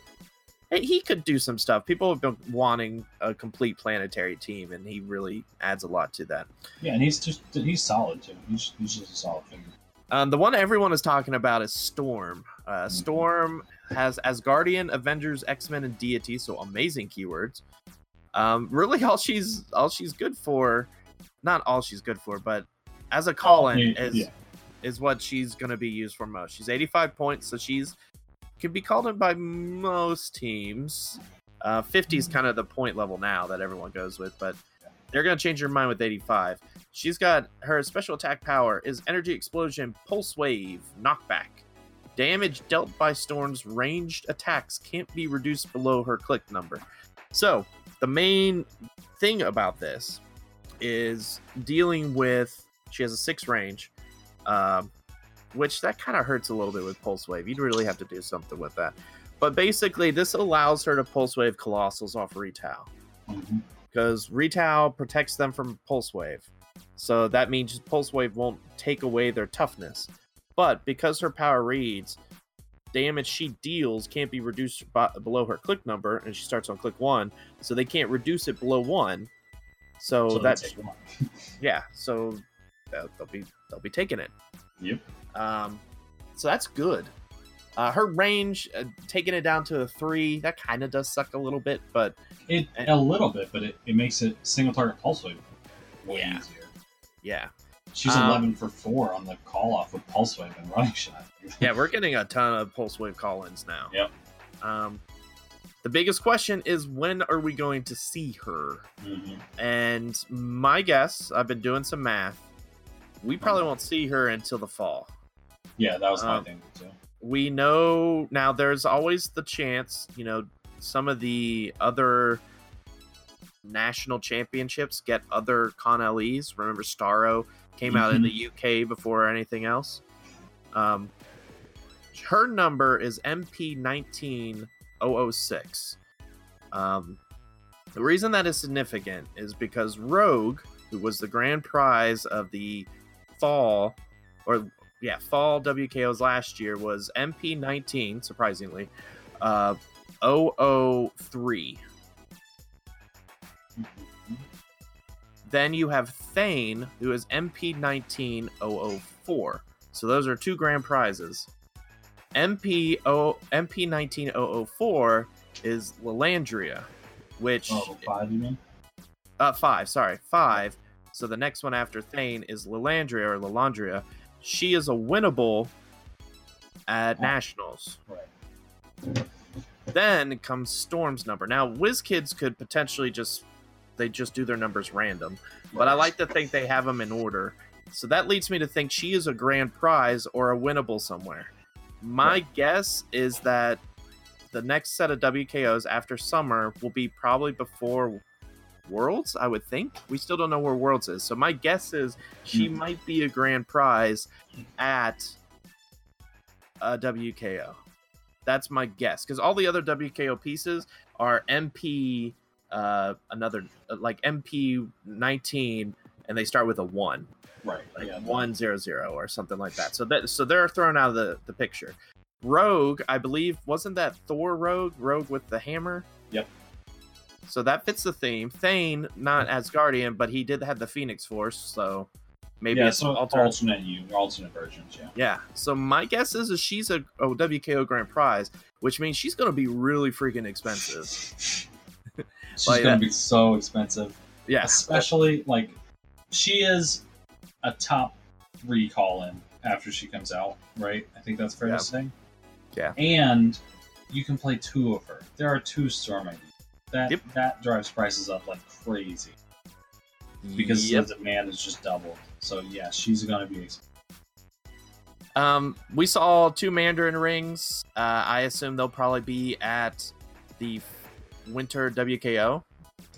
he could do some stuff. People have been wanting a complete planetary team, and he really adds a lot to that. Yeah, and he's just he's solid too. He's, he's just a solid figure. Um, the one everyone is talking about is Storm. Uh, Storm has Asgardian, Avengers, X Men, and Deity, so amazing keywords. Um, really, all she's all she's good for, not all she's good for, but as a call-in Yeah, is yeah. is what she's going to be used for most. She's 85 points, so she's can be called in by most teams. Uh, 50 is kind of the point level now that everyone goes with, but they're going to change your mind with 85. She's got her special attack power is energy explosion, pulse wave, knockback. Damage dealt by Storm's ranged attacks can't be reduced below her click number. So, the main thing about this is dealing with she has a six range, um, which that kind of hurts a little bit with pulse wave. You'd really have to do something with that. But basically, this allows her to pulse wave colossals off retail because retail protects them from pulse wave. So that means pulse wave won't take away their toughness. But because her power reads, damage she deals can't be reduced by, below her click number, and she starts on click one, so they can't reduce it below one. So, So that's [laughs] yeah. So they'll, they'll be they'll be taking it. Yep. Um, so that's good. Uh, her range, uh, taking it down to a three, that kind of does suck a little bit, but It a little bit, but it, it makes it single target pulse wave way Yeah. easier. yeah. She's Um, 11 for four on the call off with pulse wave and running [laughs] shot. yeah, we're getting a ton of pulse wave call-ins now. Yep. Um, the biggest question is when are we going to see her? Mhm. And my guess, I've been doing some math. We probably won't see her until the fall. Yeah, that was my Um, thing too. We know now. There's always the chance, you know, some of the other national championships get other con LEs. Remember, Starro came out in the UK before anything else. Um, her number is MP19006. Um, the reason that is significant is because Rogue, who was the grand prize of the fall, or yeah, fall WKOs last year, was MP19, surprisingly, uh, 003. Mhm. Then you have Thane, who is MP19004. So those are two grand prizes. MP o, MP19004 is Lalandria, which Oh, five, you mean? uh five, sorry, five. So the next one after Thane is Lalandria or Lalandria. She is a winnable at nationals. Right. Then comes Storm's number. Now, WizKids could potentially just they just do their numbers random. But I like to think they have them in order. So that leads me to think she is a grand prize or a winnable somewhere. My guess is that the next set of WKOs after summer will be probably before Worlds, I would think. We still don't know where Worlds is. So my guess is she Hmm. might be a grand prize at WKO. That's my guess because all the other WKO pieces are MP, uh, another uh, like MP 19, and they start with a one, Right. like yeah. one zero zero or something like that. So that so they're thrown out of the the picture. Rogue, I believe, wasn't that Thor Rogue? Rogue with the hammer. Yep. So that fits the theme. Thane, not Asgardian, but he did have the Phoenix Force, so maybe yeah, it's so alternate. alternate you, alternate versions. Yeah. Yeah. So my guess is, is she's a, oh, a WKO Grand Prize, which means she's going to be really freaking expensive. [laughs] She's Like gonna uh, be so expensive. Yeah. Especially like she is a top three call in after she comes out, right? I think that's fair Yeah. to say. Yeah. And you can play two of her. There are two Storm. That Yep. that drives prices up like crazy because Yep. the demand is just doubled. So yeah, she's gonna be expensive. Um, we saw two Mandarin rings. Uh, I assume they'll probably be at the Winter WKO,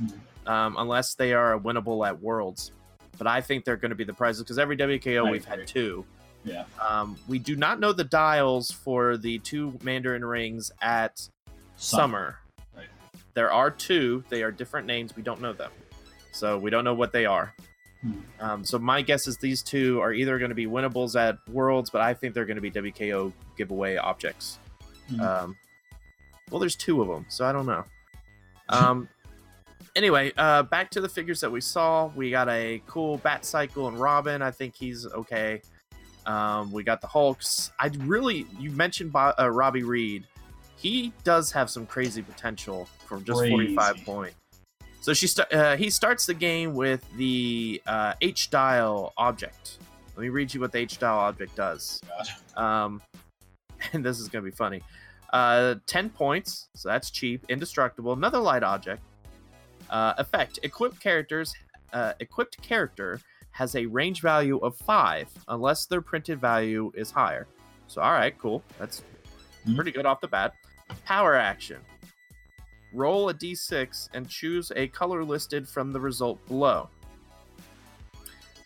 Mhm. um, unless they are winnable at Worlds. But I think they're going to be the prizes because every WKO I we've agree. had two. Yeah. Um, we do not know the dials for the two Mandarin rings at Summer. Right. There are two. They are different names. We don't know them, so we don't know what they are. Hmm. Um, so my guess is these two are either going to be winnables at Worlds, but I think they're going to be WKO giveaway objects. Hmm. Um, well, there's two of them, so I don't know. Um, [laughs] anyway, uh, back to the figures that we saw. We got a cool Bat Cycle and Robin. I think he's okay. Um, we got the Hulks. I really, you mentioned Bo- uh, Robby Reed. He does have some crazy potential from just 45 Crazy. point. So she sta- uh, he starts the game with the uh, H dial object. Let me read you what the H dial object does. Um, [laughs] and this is gonna be funny. Uh, ten points, so that's cheap. Indestructible. Another light object. Uh, effect: equipped characters. Uh, equipped character has a range value of five, unless their printed value is higher. So, all right, cool. That's Mhm. pretty good off the bat. Power action. Roll a d6 and choose a color listed from the result below.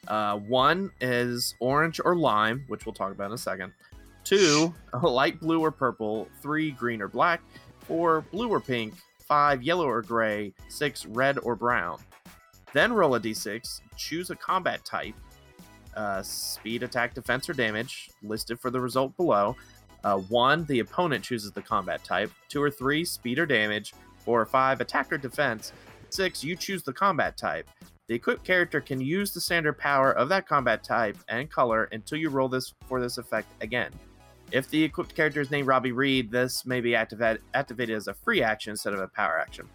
Uh, one is orange or lime, which we'll talk about in a second. Two, [laughs] light blue or purple. Three, green or black. Four, blue or pink. Five, yellow or gray. Six, red or brown. Then roll a d6. Choose a combat type. Uh, speed, attack, defense, or damage, listed for the result below. Uh, one, the opponent chooses the combat type. Two or three, speed or damage. Four or five, attack or defense. Six, you choose the combat type. The equipped character can use the standard power of that combat type and color until you roll this for this effect again. If the equipped character is named Robby Reed, this may be activated activated as a free action instead of a power action.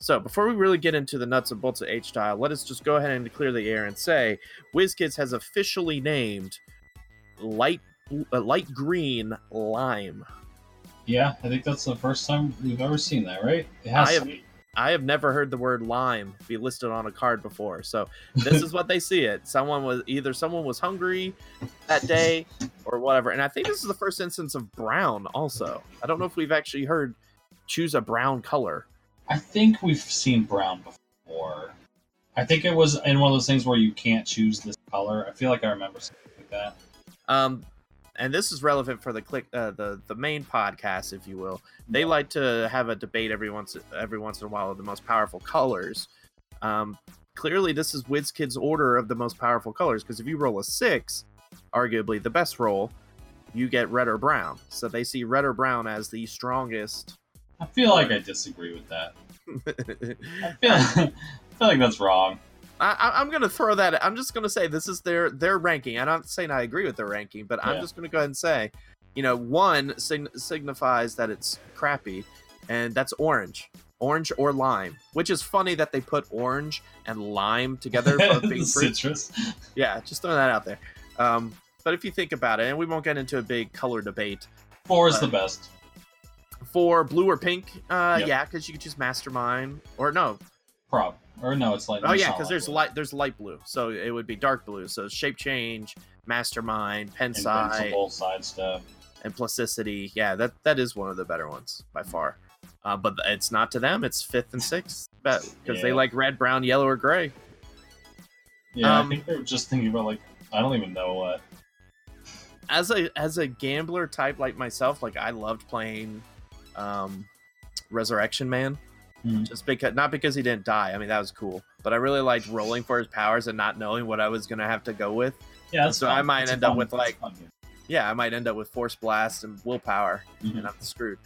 So before we really get into the nuts and bolts of H dial, let us just go ahead and clear the air and say WizKids has officially named light uh, light green lime. Yeah, I think that's the first time we've ever seen that, right? It has I have- be. I have never heard the word lime be listed on a card before. So this is what they see it. Someone was either someone was hungry that day or whatever. And I think this is the first instance of brown also. I don't know if we've actually heard choose a brown color. I think we've seen brown before. I think it was in one of those things where you can't choose this color. I feel like I remember something like that. Um and this is relevant for the click uh, the the main podcast if you will. They like to have a debate every once every once in a while of the most powerful colors. Um clearly this is WizKid's order of the most powerful colors because if you roll a 6, arguably the best roll, you get red or brown. So they see red or brown as the strongest. I feel like I disagree with that. [laughs] I feel, [laughs] I feel like that's wrong. I, I- I'm gonna throw that. I'm just gonna say this is their their ranking. I'm not saying I agree with their ranking, but I'm just gonna go ahead and say, you know, one sign- signifies that it's crappy, and that's orange, orange or lime. Which is funny that they put orange and lime together. both [laughs] being. Citrus. Yeah, just throwing that out there. Um, but if you think about it, and we won't get into a big color debate. Four is the best. For blue or pink, uh, Yep. yeah, because you could choose mastermind or no, Prob or no, it's like Oh yeah, because there's light there's light blue, so it would be dark blue. So shape change, mastermind, pensai, invincible sidestep. and plasticity. Yeah, that that is one of the better ones by far. Uh, but it's not to them; it's fifth and sixth because they like red, brown, yellow, or gray. Yeah, Um, I think they're just thinking about like I don't even know what. As a as a gambler type like myself, like I loved playing um, Resurrection Man, Hmm. just because not because he didn't die. I mean that was cool, but I really liked rolling for his powers and not knowing what I was gonna have to go with. Yeah, So fun. I might a end up with, like, fun. Yeah, I might end up with Force Blast and Willpower. Mhm. and I'm screwed.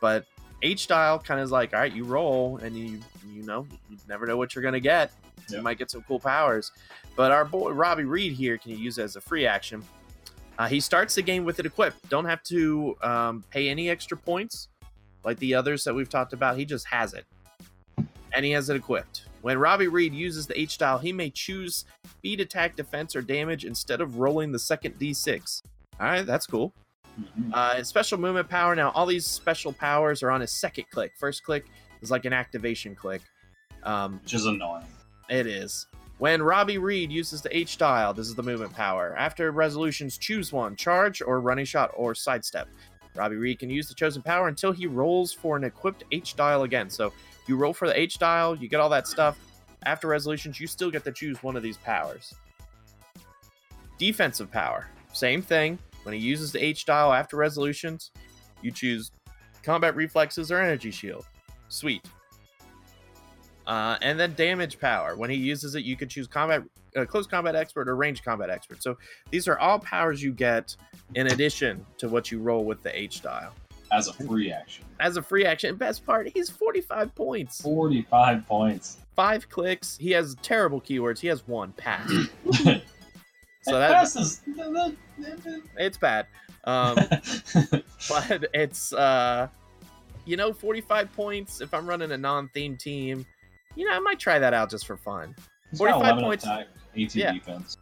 But H dial kind of is like, all right, you roll, and you you know you never know what you're gonna get. You might get some cool powers. But our boy Robby Reed here can use it as a free action. Uh, he starts the game with it equipped. Don't have to um, pay any extra points like the others that we've talked about. He just has it, and he has it equipped. When Robby Reed uses the H dial, he may choose speed, attack, defense, or damage instead of rolling the second D6. All right, that's cool. Mhm. Uh, and special movement power. Now, all these special powers are on his second click. First click is like an activation click. Um, Which is annoying. it is. When Robby Reed uses the H dial, this is the movement power. After resolutions, choose one charge or running shot or sidestep. Robby Reed can use the chosen power until he rolls for an equipped H dial again. So you roll for the H dial, you get all that stuff. After resolutions, you still get to choose one of these powers. Defensive power, same thing. When he uses the H dial after resolutions, you choose combat reflexes or energy shield. Sweet. Uh, and then damage power. When he uses it, you can choose combat, uh, close combat expert or range combat expert. So these are all powers you get in addition to what you roll with the H dial. As a free action. As a free action, best part, he's 45 points. 45 points. Five clicks. He has terrible keywords. He has one pass. [laughs] so that- passes. it's bad. Um, [laughs] but it's uh you know 45 points if i'm running a non-themed team you know i might try that out just for fun He's got 45 points. Attack, 18 Yeah. defense.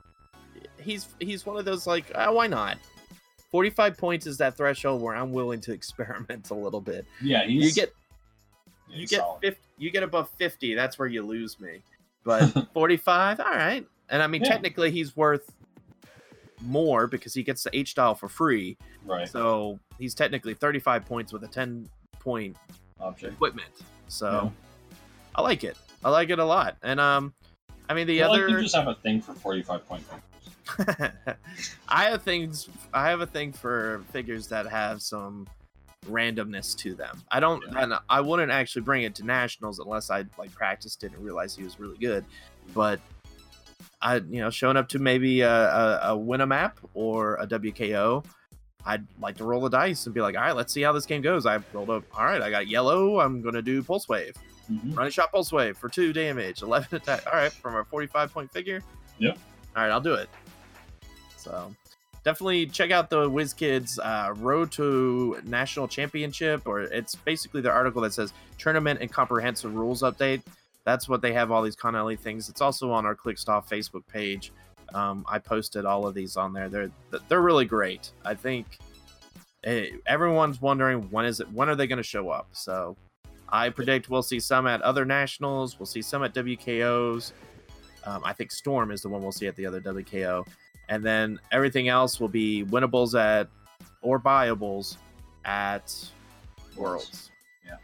he's he's one of those like uh, why not 45 points is that threshold where i'm willing to [laughs] experiment a little bit Yeah, you get you get solid. 50, you get above 50 that's where you lose me [laughs] but 45 all right and i mean Yeah. technically he's worth more because he gets the h dial for free right so he's technically 35 points with a 10 point object. equipment. So Yeah. I like it. I like it a lot. And um I mean the I feel like other you just have a thing for 45 point. [laughs] I have things I have a thing for figures that have some randomness to them. I don't Yeah. and I wouldn't actually bring it to nationals unless I like practiced it and realized he was really good. But I you know showing up to maybe a, a, a win a map or a WKO I'd like to roll the dice and be like, all right, let's see how this game goes. I rolled up, all right, I got yellow. I'm going to do Pulse Wave. Mhm. Running shot Pulse Wave for two damage, 11 attack. All right, from a 45 point figure. Yep. All right, I'll do it. So definitely check out the WizKids uh, Road to National Championship, or it's basically the article that says Tournament and Comprehensive Rules Update. That's what they have all these con LE things. It's also on our Clickstop Facebook page. Um, I posted all of these on there. They're they're really great. I think eh, everyone's wondering when is it when are they going to show up. So I predict we'll see some at other nationals. We'll see some at WKOs. Um, I think Storm is the one we'll see at the other WKO, and then everything else will be winnables at or buyables at Worlds. Yeah.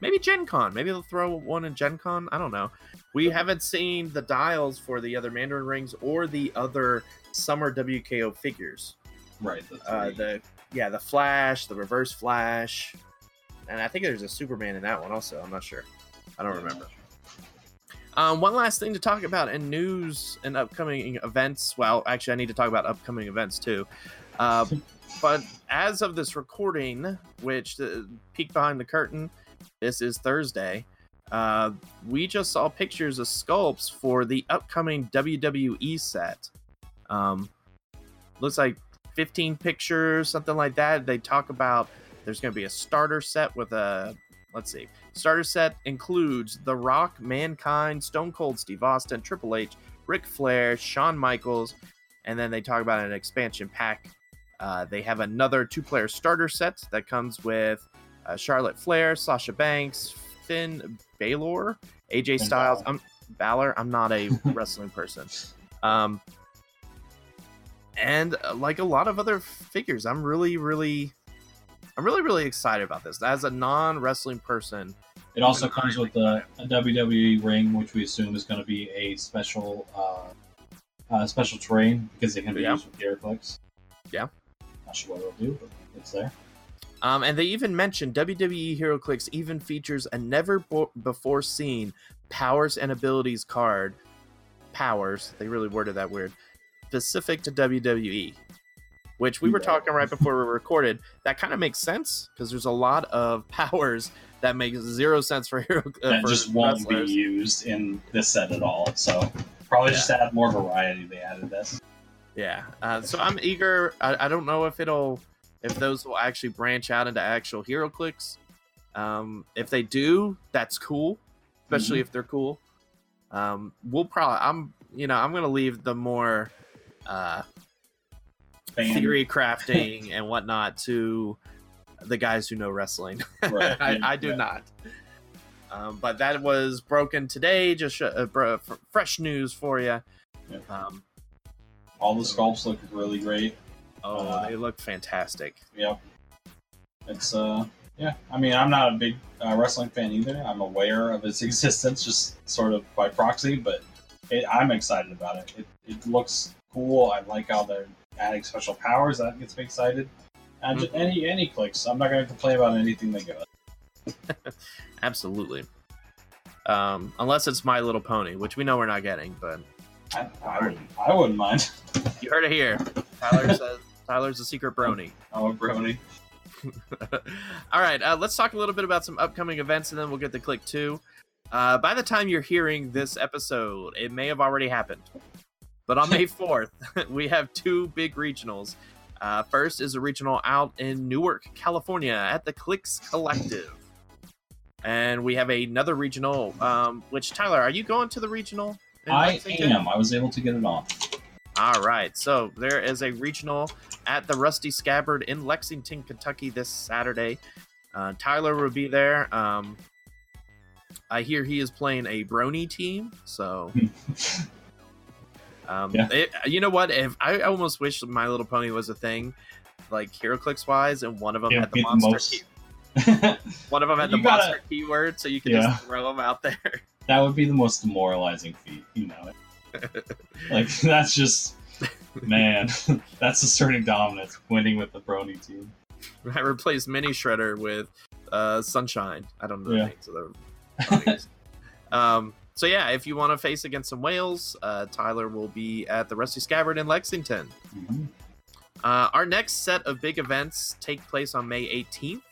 Maybe Gen Con. Maybe they'll throw one in Gen Con. I don't know. We haven't seen the dials for the other Mandarin rings or the other summer WKO figures. Right. The Uh, the yeah, the Flash, the Reverse Flash, and I think there's a Superman in that one also. I'm not sure. I don't Yeah, remember. Um, one last thing to talk about in news and upcoming events. Well, actually, I need to talk about upcoming events too. Uh, [laughs] but as of this recording, which the peek behind the curtain, this is Thursday. Uh, we just saw pictures of sculpts for the upcoming WWE set. Um, looks like 15 pictures, something like that. They talk about there's going to be a starter set with a let's see. Starter set includes The Rock, Mankind, Stone Cold Steve Austin, Triple H, Ric Flair, Shawn Michaels, and then they talk about an expansion pack. Uh, they have another two-player starter set that comes with uh, Charlotte Flair, Sasha Banks, Finn Balor, AJ Styles. I'm Balor. I'm not a [laughs] wrestling person. Um, and uh, like a lot of other figures, I'm really, really, I'm really, really excited about this. As a non-wrestling person, It also comes with a, a WWE ring, which we assume is going to be a special uh, uh, special terrain because it can be Yeah. used with HeroClix. Yeah. Not sure what it'll do, but it's there. Um, and they even mentioned WWE HeroClix even features a never bo- before seen powers and abilities card. Powers, they really worded that weird. Specific to WWE, which we were talking right before we recorded. That kind of makes sense because there's a lot of [laughs] powers that make zero sense for hero uh, that for just won't wrestlers. be used in this set at all. So probably just to add more variety, they added this. Yeah. Uh, so I'm eager. I, I don't know if it'll if those will actually branch out into actual HeroClix. Um, if they do, that's cool, especially if they're cool. Um, we'll probably I'm you know I'm gonna leave the more uh, Fan- theory crafting and whatnot to the guys who know wrestling. [laughs] Right, I, yeah, I do yeah. not. Um, but that was broken today. Just sh- uh, br- f- fresh news for you. Yeah. Um, All the sculpts look really great. oh, Uh, they look fantastic. Yep. It's uh yeah. I mean, I'm not a big uh, wrestling fan either. I'm aware of its [laughs] existence, just sort of by proxy, but it, I'm excited about it. it. It looks cool. I like how they're adding special powers. That gets me excited. And just any any clicks. I'm not going to complain about anything they go. [laughs] Absolutely. Um, unless it's My Little Pony, which we know we're not getting, but I, I wouldn't. I wouldn't mind. [laughs] you heard it here. Tyler says Tyler's a secret brony. Oh, brony. [laughs] All right, uh, let's talk a little bit about some upcoming events, and then we'll get to click two. Uh, by the time you're hearing this episode, it may have already happened. But on May [laughs] 4th, [laughs] we have two big regionals. Uh, first is a regional out in Newark, California at the Clicks Collective. And we have another regional, um, which, Tyler, are you going to the regional? I Lexington? am. I was able to get it on. All right. So there is a regional at the Rusty Scabbard in Lexington, Kentucky this Saturday. Uh, Tyler will be there. Um, I hear he is playing a Brony team. So, [laughs] um, Yeah. it- you know what? If I almost wish My Little Pony was a thing, like HeroClix wise, and one of them had the the monster. most- Key- [laughs] one of them had the gotta- monster keyword, so you could Yeah. just throw them out there. [laughs] that would be the most demoralizing feat. You know. [laughs] Like that's just man. that's asserting dominance, winning with the Brony team. I replaced Mini Shredder with uh, Sunshine. I don't know the Yeah. names of the um, so yeah, if you want to face against some whales, uh, Tyler will be at the Rusty Scabbard in Lexington. Mhm. Uh, our next set of big events take place on May 18th.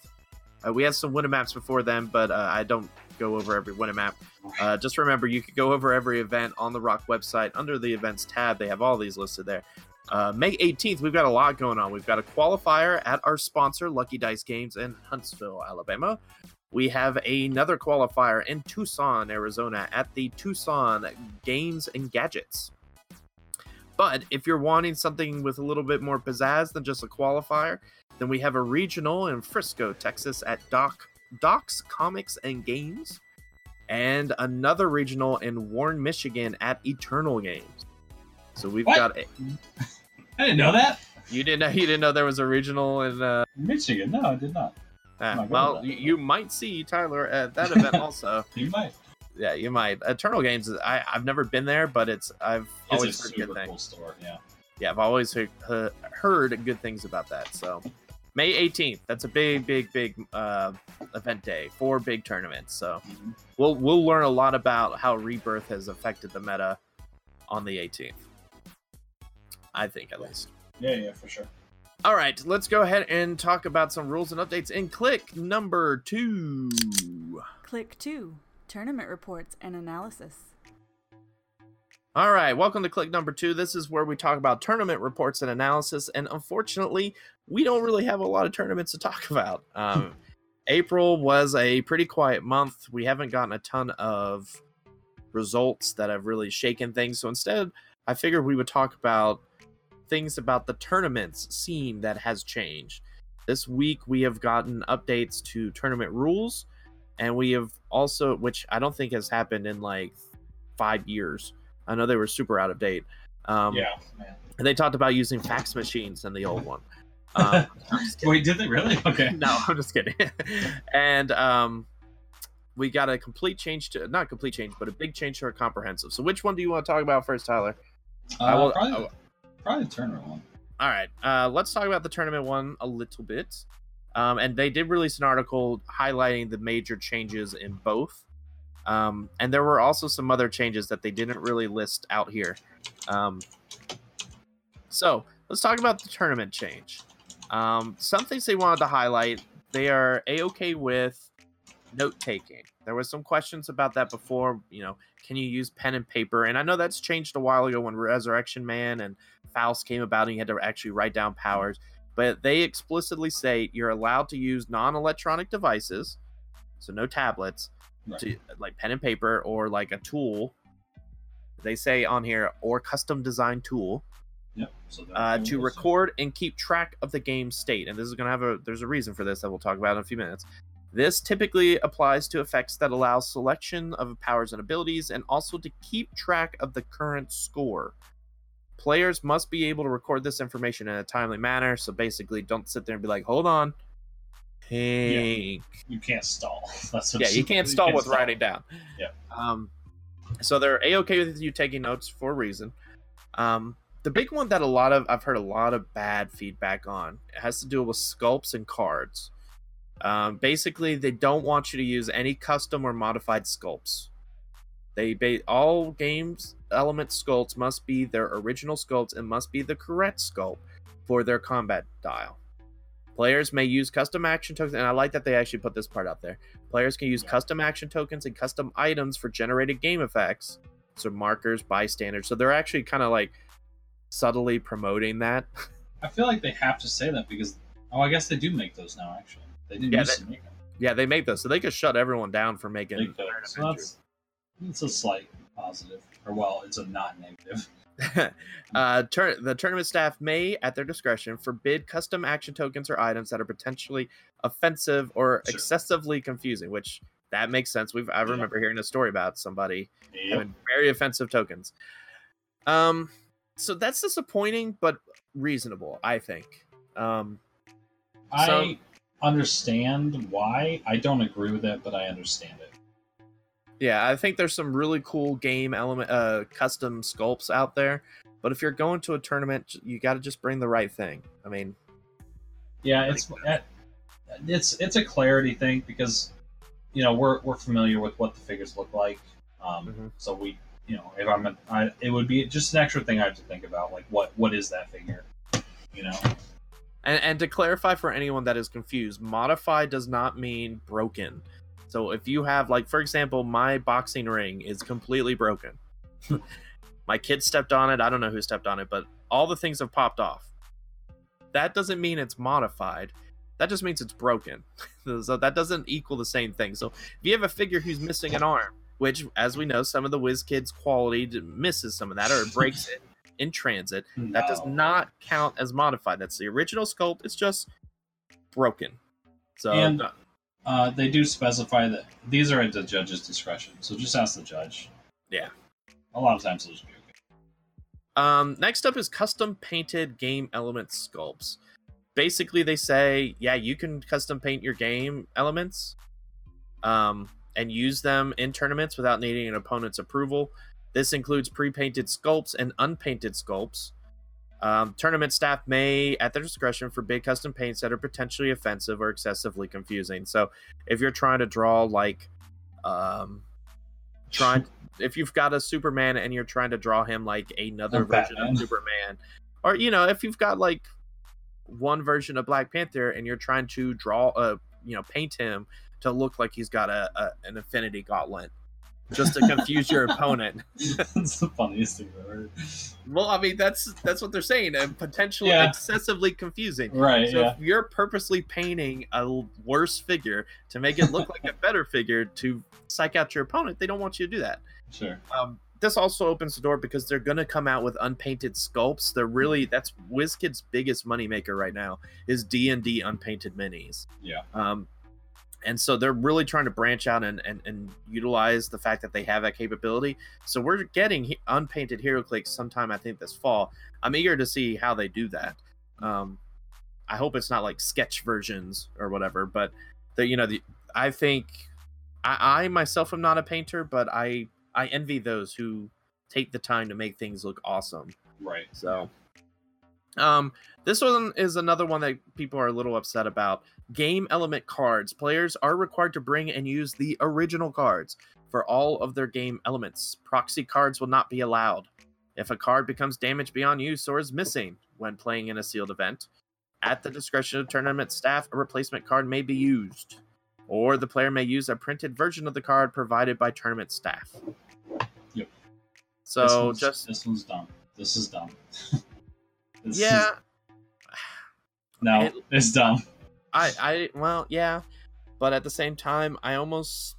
Uh, we have some winner maps before then, but uh, I don't go over every winner map. Uh, just remember, you could go over every event on the Rock website under the events tab. They have all these listed there. Uh, May 18th, we've got a lot going on. We've got a qualifier at our sponsor, Lucky Dice Games in Huntsville, Alabama. We have another qualifier in Tucson, Arizona at the Tucson Games and Gadgets. But if you're wanting something with a little bit more pizzazz than just a qualifier, then we have a regional in Frisco, Texas at Doc Docs Comics and Games, and another regional in Warren, Michigan at Eternal Games. So we've What? got a, I didn't know that. you didn't know you didn't know there was a regional in uh, Michigan. No, I did not. Uh, well you, you might see Tyler at that event also. [laughs] You might. Yeah, you might. Eternal Games I I've never been there, but it's I've It's always heard good things. cool store. Yeah. yeah, I've always heard, he- heard good things about that. So, May 18th, that's a big, big, big uh, event day. Four big tournaments. So, Mhm. we'll we'll learn a lot about how Rebirth has affected the meta on the 18th. I think, at least. Yeah, yeah, for sure. All right, let's go ahead and talk about some rules and updates in click number two. Click 2 Tournament Reports and Analysis. All right, welcome to click number two. This is where we talk about tournament reports and analysis. And unfortunately, we don't really have a lot of tournaments to [laughs] talk about. Um, April was a pretty quiet month. We haven't gotten a ton of results that have really shaken things. So instead, I figured we would talk about things about the tournaments scene that has changed. This week, we have gotten updates to tournament rules. and we have also, which I don't think has happened in like five years. I know they were super out of date. Um, yeah, man. and they talked about using fax machines in the old one. [laughs] Um, I'm just kidding. Wait, did they really? [laughs] Okay. no, I'm just kidding. [laughs] and um, we got a complete change to not complete change, but a big change to our comprehensive. So, which one do you want to talk about first, Tyler? Uh, I will- probably, I will- probably tournament one. All right, uh, let's talk about the tournament one a little bit. Um, and they did release an article highlighting the major changes in both. Um, and there were also some other changes that they didn't really list out here. Um, so let's talk about the tournament change. Um, some things they wanted to highlight they are a okay with note taking. There was some questions about that before. You know, can you use pen and paper? And I know that's changed a while ago when Resurrection Man and Faust came about and you had to actually write down powers. But they explicitly say you're allowed to use non-electronic devices, so no tablets, Right. to like pen and paper or like a tool. They say on here or custom design tool Yep. So uh, to record and keep track of the game state. And this is going to have a there's a reason for this that we'll talk about in a few minutes. This typically applies to effects that allow selection of powers and abilities and also to keep track of the current score. Players must be able to record this information in a timely manner. So basically, don't sit there and be like, hold on. Hey, You can't stall. [laughs] That's what yeah, you can't [laughs] stall with writing down. Yeah. Um, so they're a okay with you taking notes for a reason. Um, the big one that a lot of I've heard a lot of bad feedback on it has to do with sculpts and cards. Um, basically, they don't want you to use any custom or modified sculpts. They ba- all games element sculpts must be their original sculpts and must be the correct sculpt for their combat dial. Players may use custom action tokens, and I like that they actually put this part out there. Players can use Yeah. custom action tokens and custom items for generated game effects, so markers, bystanders. So they're actually kind of like subtly promoting that. [laughs] I feel like they have to say that because oh, I guess they do make those now. Actually, they didn't Yeah, used to make them. yeah, they make those, so they could shut everyone down for making. They. So that's it's a slight positive, or well, it's a not negative. [laughs] uh, tur- the tournament staff may, at their discretion, forbid custom action tokens or items that are potentially offensive or Sure. excessively confusing. Which that makes sense. We've I Yeah. remember hearing a story about somebody having very offensive tokens. Um, so that's disappointing, but reasonable, I think. Um, I so- understand why. I don't agree with it, but I understand it. Yeah, I think there's some really cool game element, uh, custom sculpts out there. But if you're going to a tournament, you got to just bring the right thing. I mean, Yeah, it's it's it's a clarity thing because you know we're we're familiar with what the figures look like, um, Mhm. so we you know if I'm a, I, it would be just an extra thing I have to think about like what what is that figure, you know? And, and to clarify for anyone that is confused, modify does not mean broken. So if you have, like, for example, my boxing ring is completely broken. [laughs] my kid stepped on it. I don't know who stepped on it, but all the things have popped off. That doesn't mean it's modified. That just means it's broken. [laughs] so that doesn't equal the same thing. So if you have a figure who's missing an arm, which, as we know, some of the WizKids quality misses some of that or it breaks it [laughs] in transit, that does not count as modified. That's the original sculpt. It's just broken. So And uh, they do specify that these are at the judge's discretion, so just ask the judge. Yeah. A lot of times they'll just be okay. um, next up is custom painted game element sculpts. Basically, they say, yeah, you can custom paint your game elements, um, and use them in tournaments without needing an opponent's approval. This includes pre-painted sculpts and unpainted sculpts. Um, tournament staff may, at their discretion, forbid custom paints that are potentially offensive or excessively confusing. So, if you're trying to draw like, um, trying, if you've got a Superman and you're trying to draw him like another Or version Batman. of Superman, or you know, if you've got like one version of Black Panther and you're trying to draw a, you know, paint him to look like he's got a, a an Infinity Gauntlet, just to confuse your opponent. [laughs] It's the funniest thing I've. Well, I mean, that's that's what they're saying, and potentially Yeah. excessively confusing. Right, So yeah. if you're purposely painting a worse figure to make it look like a better figure to psych out your opponent, they don't want you to do that. Sure. Um, this also opens the door because they're going to come out with unpainted sculpts. They're really that's WizKid's biggest moneymaker right now is D and D unpainted minis. Yeah. Um, and so they're really trying to branch out and, and, and utilize the fact that they have that capability. So we're getting he- unpainted hero clicks sometime I think this fall. I'm eager to see how they do that. Um, I hope it's not like sketch versions or whatever, but the you know the I think I, I myself am not a painter, but I I envy those who take the time to make things look awesome. Right. So, um, this one is another one that people are a little upset about. Game element cards. Players are required to bring and use the original cards for all of their game elements. Proxy cards will not be allowed. If a card becomes damaged beyond use or is missing when playing in a sealed event, at the discretion of tournament staff, a replacement card may be used, or the player may use a printed version of the card provided by tournament staff. Yep. So this just this one's dumb. This is dumb. [laughs] Is- yeah, [sighs] no, it- it's dumb. I, I, well, yeah, but at the same time, I almost,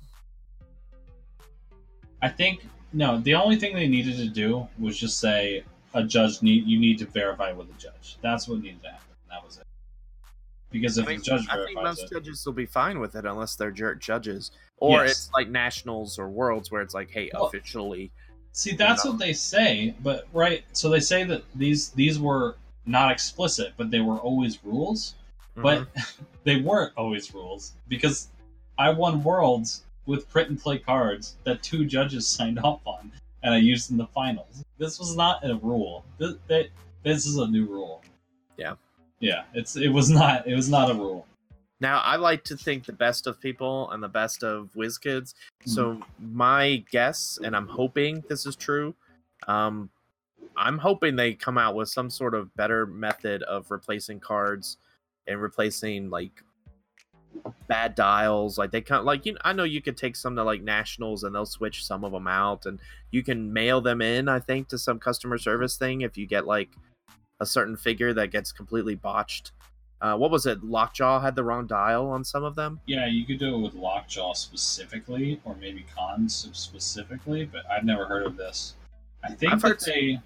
I think no. The only thing they needed to do was just say a judge need you need to verify with a judge. That's what needed to happen. That was it. Because if I, mean, the judge I think verifies most it, judges will be fine with it unless they're jerk judges, or Yes. it's like nationals or worlds where it's like, hey, Well, officially, see that's what they say. But right, so they say that these these were not explicit, but they were always rules. But Mhm. [laughs] they weren't always rules because I won worlds with print and play cards that two judges [laughs] signed off on, and I used in the finals. This was not a rule. This, this is a new rule. Yeah. Yeah, it's it was not it was not a rule. Now, I like to think the best of people and the best of WizKids. So, my guess, and I'm hoping this is true, um, I'm hoping they come out with some sort of better method of replacing cards and replacing like bad dials. Like they kind like you. Know, I know you could take some to like nationals and they'll switch some of them out, and you can mail them in. I think to some customer service thing if you get like a certain figure that gets completely botched. Uh, what was it? Lockjaw had the wrong dial on some of them. Yeah, you could do it with Lockjaw specifically, or maybe Cons specifically, but I've never heard of this. I think I've that heard- they.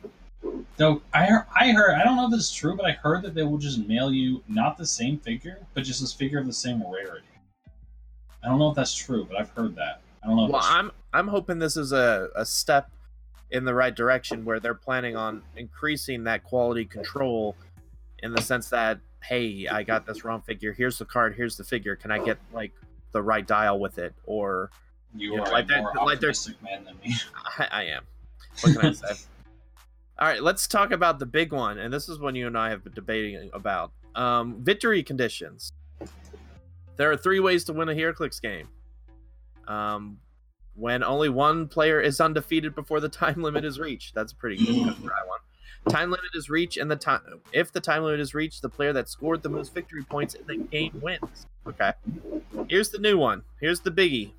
Though I heard, I heard, I don't know if this is true, but I heard that they will just mail you not the same figure, but just this figure of the same rarity. I don't know if that's true, but I've heard that. I don't know. If well, I'm I'm hoping this is a, a step in the right direction where they're planning on increasing that quality control in the sense that hey, I got this wrong figure. Here's the card. Here's the figure. Can I get like the right dial with it? Or you yeah, are like more like they're- optimistic man than me. [laughs] I, I am. What can I say? All right, let's talk about the big one, and this is one you and I have been debating about. Um, victory conditions. There are three ways to win a HeroClix game. Um, when only one player is undefeated before the time [laughs] limit is reached. That's a pretty good one. Time limit is reached, and the time if the time limit is reached, the player that scored the most victory points in the game wins. Okay. Here's the new one. Here's the biggie.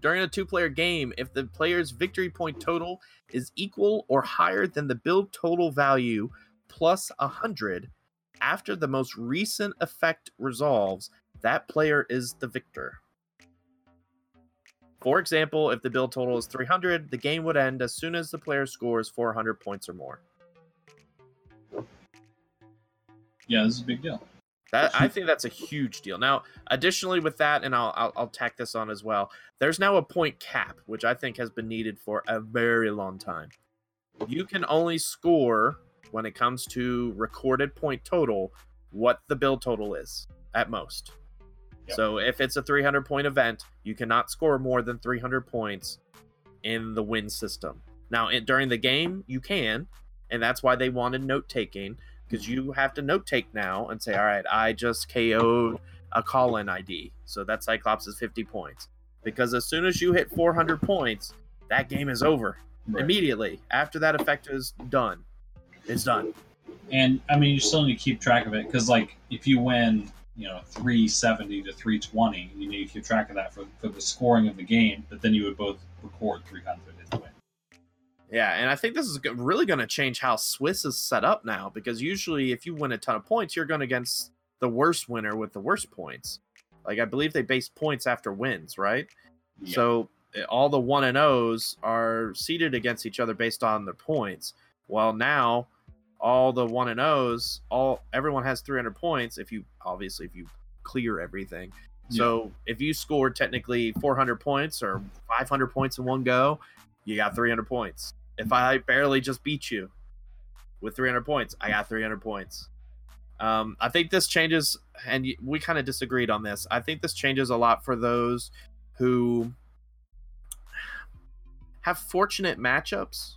During a two-player game, if the player's victory point total is equal or higher than the build total value plus 100 after the most recent effect resolves, that player is the victor. For example, if the build total is 300, the game would end as soon as the player scores 400 points or more. yeah, this is a big deal. That I [laughs] think that's a huge deal. Now, additionally with that, and I'll, I'll I'll tack this on as well. There's now a point cap, which I think has been needed for a very long time. You can only score when it comes to recorded point total what the build total is at most. Yep. So if it's a 300 point event, you cannot score more than 300 points in the win system. Now, in, during the game, you can, and that's why they wanted note taking because you have to note take now and say, all right, I just KO'd a call in ID. So that Cyclops is 50 points. Because as soon as you hit 400 points, that game is over Right. immediately. After that effect is done, it's done. And I mean, you still need to keep track of it because, like, if you win, you know, three seventy to three twenty, you need to keep track of that for for the scoring of the game. But then you would both record three hundred in the win. Yeah, and I think this is really going to change how Swiss is set up now because usually if you win a ton of points, you're going against the worst winner with the worst points. Like I believe they base points after wins, right? Yeah. So uh, all the one and O's are seated against each other based on their points. Well, now all the one and O's, all everyone has 300 points. If you obviously if you clear everything, So if you scored technically 400 points or 500 points in one go, you got 300 points. If I barely just beat you with 300 points, I got 300 points. Um, I think this changes, and we kind of disagreed on this. I think this changes a lot for those who have fortunate matchups.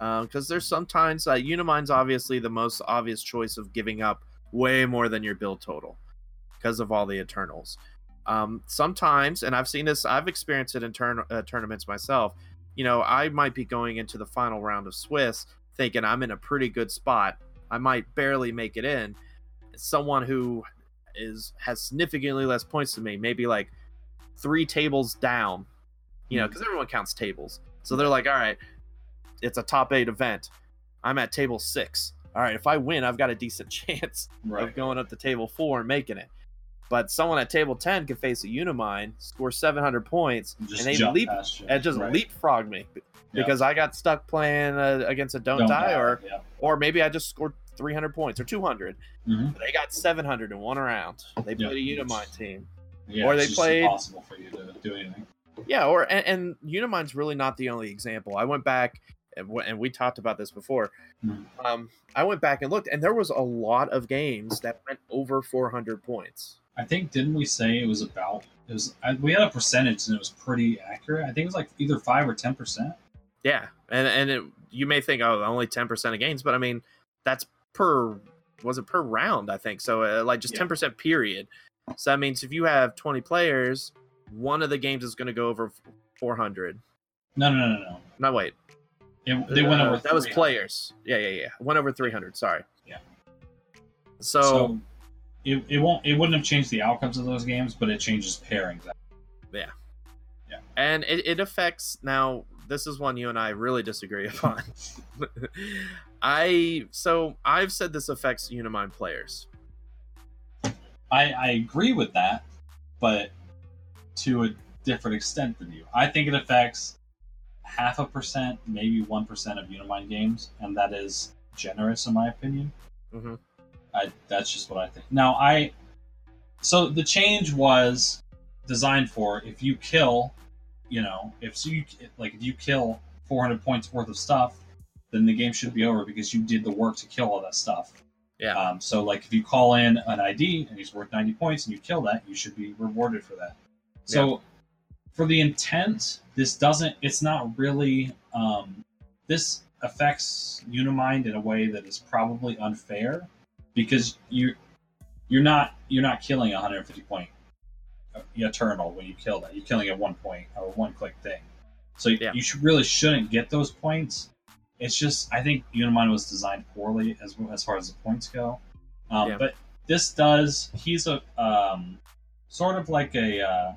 Because there's sometimes uh, Unimind's obviously the most obvious choice of giving up way more than your build total because of all the Eternals. Um, sometimes, and I've seen this, I've experienced it in turn, uh, tournaments myself. You know, I might be going into the final round of Swiss thinking I'm in a pretty good spot. I might barely make it in. Someone who is has significantly less points than me, maybe like three tables down. You know, because everyone counts tables. So they're like, all right, it's a top eight event. I'm at table six. All right, if I win, I've got a decent [laughs] chance Right. of going up to table four and making it. But someone at table ten could face a Unimind, score 700 points, Just and they leap and just Right. leapfrog me because I got stuck playing uh, against a don't, Don't die, or Yeah. or maybe I just scored 300 points or 200. Mhm. They got 700 in one round. They played a Unimind team. Yeah, Or they played- impossible for you to do anything. Yeah, or and, and Unimind's really not the only example. I went back and, w- and we talked about this before. Mhm. Um, I went back and looked, and there was a lot of games that went over 400 points. I think didn't we say it was about it was I, we had a percentage and it was pretty accurate. I think it was like either five or ten percent. Yeah, and and it, you may think, oh, only 10% of games, but I mean, that's per was it per round? I think so. Uh, like just Yeah. 10% period. So that means if you have 20 players, one of the games is going to go over 400. No, no, no, no, no. No, wait, It, they went Uh, over. that was players. Yeah, yeah, yeah. Went over 300. Sorry. Yeah. So, So it, it won't it wouldn't have changed the outcomes of those games, but it changes pairings. Yeah. Yeah. And it, it affects now. This is one you and I really disagree [laughs] upon. I so I've said this affects Unimind players. I, I agree with that, but to a different extent than you. I think it affects half a percent, maybe one percent of Unimind games, and that is generous in my opinion. Mhm. I, that's just what I think. Now I, so the change was designed for if you kill, you know, if so you like if you kill 400 points worth of stuff, then the game should be over because you did the work to kill all that stuff. Yeah. Um, so like if you call in an ID and he's worth 90 points and you kill that, you should be rewarded for that. So for the intent, this doesn't. It's not really. Um, this affects Unimind in a way that is probably unfair because you you're not you're not killing a 150 point uh, eternal when you kill that. You're killing a one point or one click thing. So Yeah. you should, really shouldn't get those points. It's just I think Unimind was designed poorly as as far as the points go. Um, Yeah. But this does. He's a um, sort of like a uh,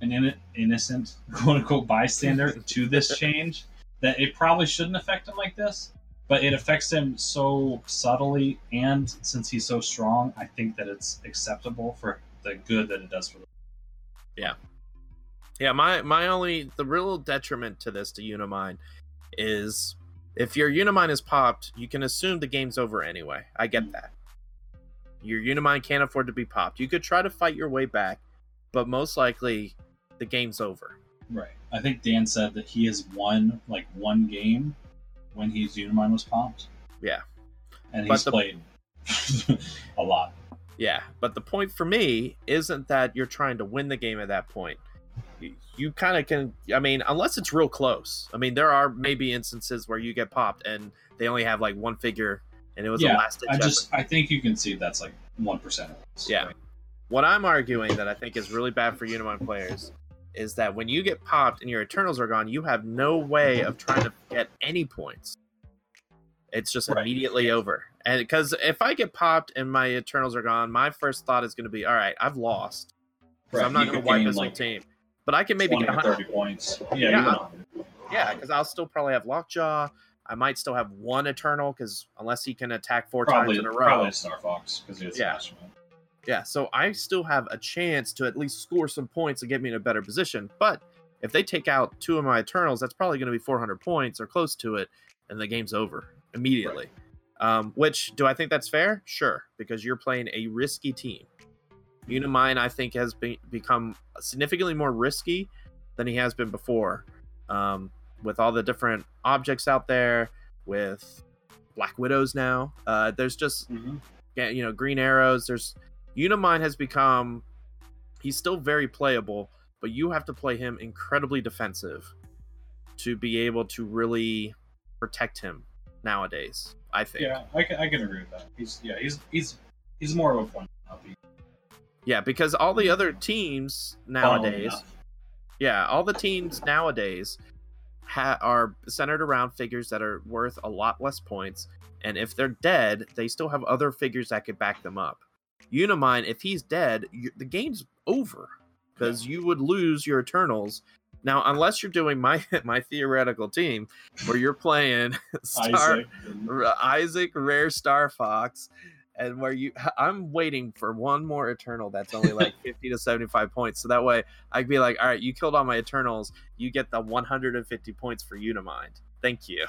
an in- innocent [laughs] quote unquote bystander to this [laughs] change. That it probably shouldn't affect him like this, but it affects him so subtly, and since he's so strong, I think that it's acceptable for the good that it does for the Yeah, my my only the real detriment to this to Unimind is if your Unimind is popped, you can assume the game's over anyway. I get mm. that. Your Unimind can't afford to be popped. You could try to fight your way back, but most likely the game's over. Right. I think Dan said that he has won like one game when his Unimind was popped. Yeah. And he's the- played [laughs] a lot. Yeah, but the point for me isn't that you're trying to win the game at that point. You, you kind of can. I mean, unless it's real close. I mean, there are maybe instances where you get popped and they only have like one figure, and it was a last I effort. just I think you can see that's like one percent of this. Yeah. What I'm arguing that I think is really bad for Unimind players is that when you get popped and your Eternals are gone, you have no way of trying to get any points. It's just Right. immediately over. And because if I get popped and my Eternals are gone, my first thought is going to be, all right, I've lost. Right, I'm not going to wipe this whole like, team. But I can maybe get or 100. 30 points. Yeah, Yeah, because I'll still probably have Lockjaw. I might still have one Eternal because unless he can attack four probably times in a row. probably Star Fox because it's Yeah. yeah. Yeah, so I still have a chance to at least score some points and get me in a better position. But if they take out two of my Eternals, that's probably going to be 400 points or close to it, and the game's over immediately. Um, which do I think that's fair? Sure, because you're playing a risky team. Unimind, I think, has been, become significantly more risky than he has been before. Um, with all the different objects out there, with Black Widows now, uh, there's just Mm-hmm. you know, green arrows. There's Unimind has become he's still very playable, but you have to play him incredibly defensive to be able to really protect him nowadays. I think. Yeah, I can, I can agree with that. He's yeah, he's he's he's more of a fun puppy. Yeah, because all the other teams nowadays, yeah, all the teams nowadays ha- are centered around figures that are worth a lot less points, and if they're dead, they still have other figures that could back them up. Unimind, if he's dead, you, the game's over because you would lose your Eternals. Now, unless you're doing my [laughs] my theoretical team, where you're playing [laughs] Star, Isaac. R- Isaac, Rare Star Fox, and where you, I'm waiting for one more Eternal that's only like [laughs] 50 to 75 points. So that way I could be like, all right, you killed all my Eternals. You get the 150 points for Unimind. Thank you.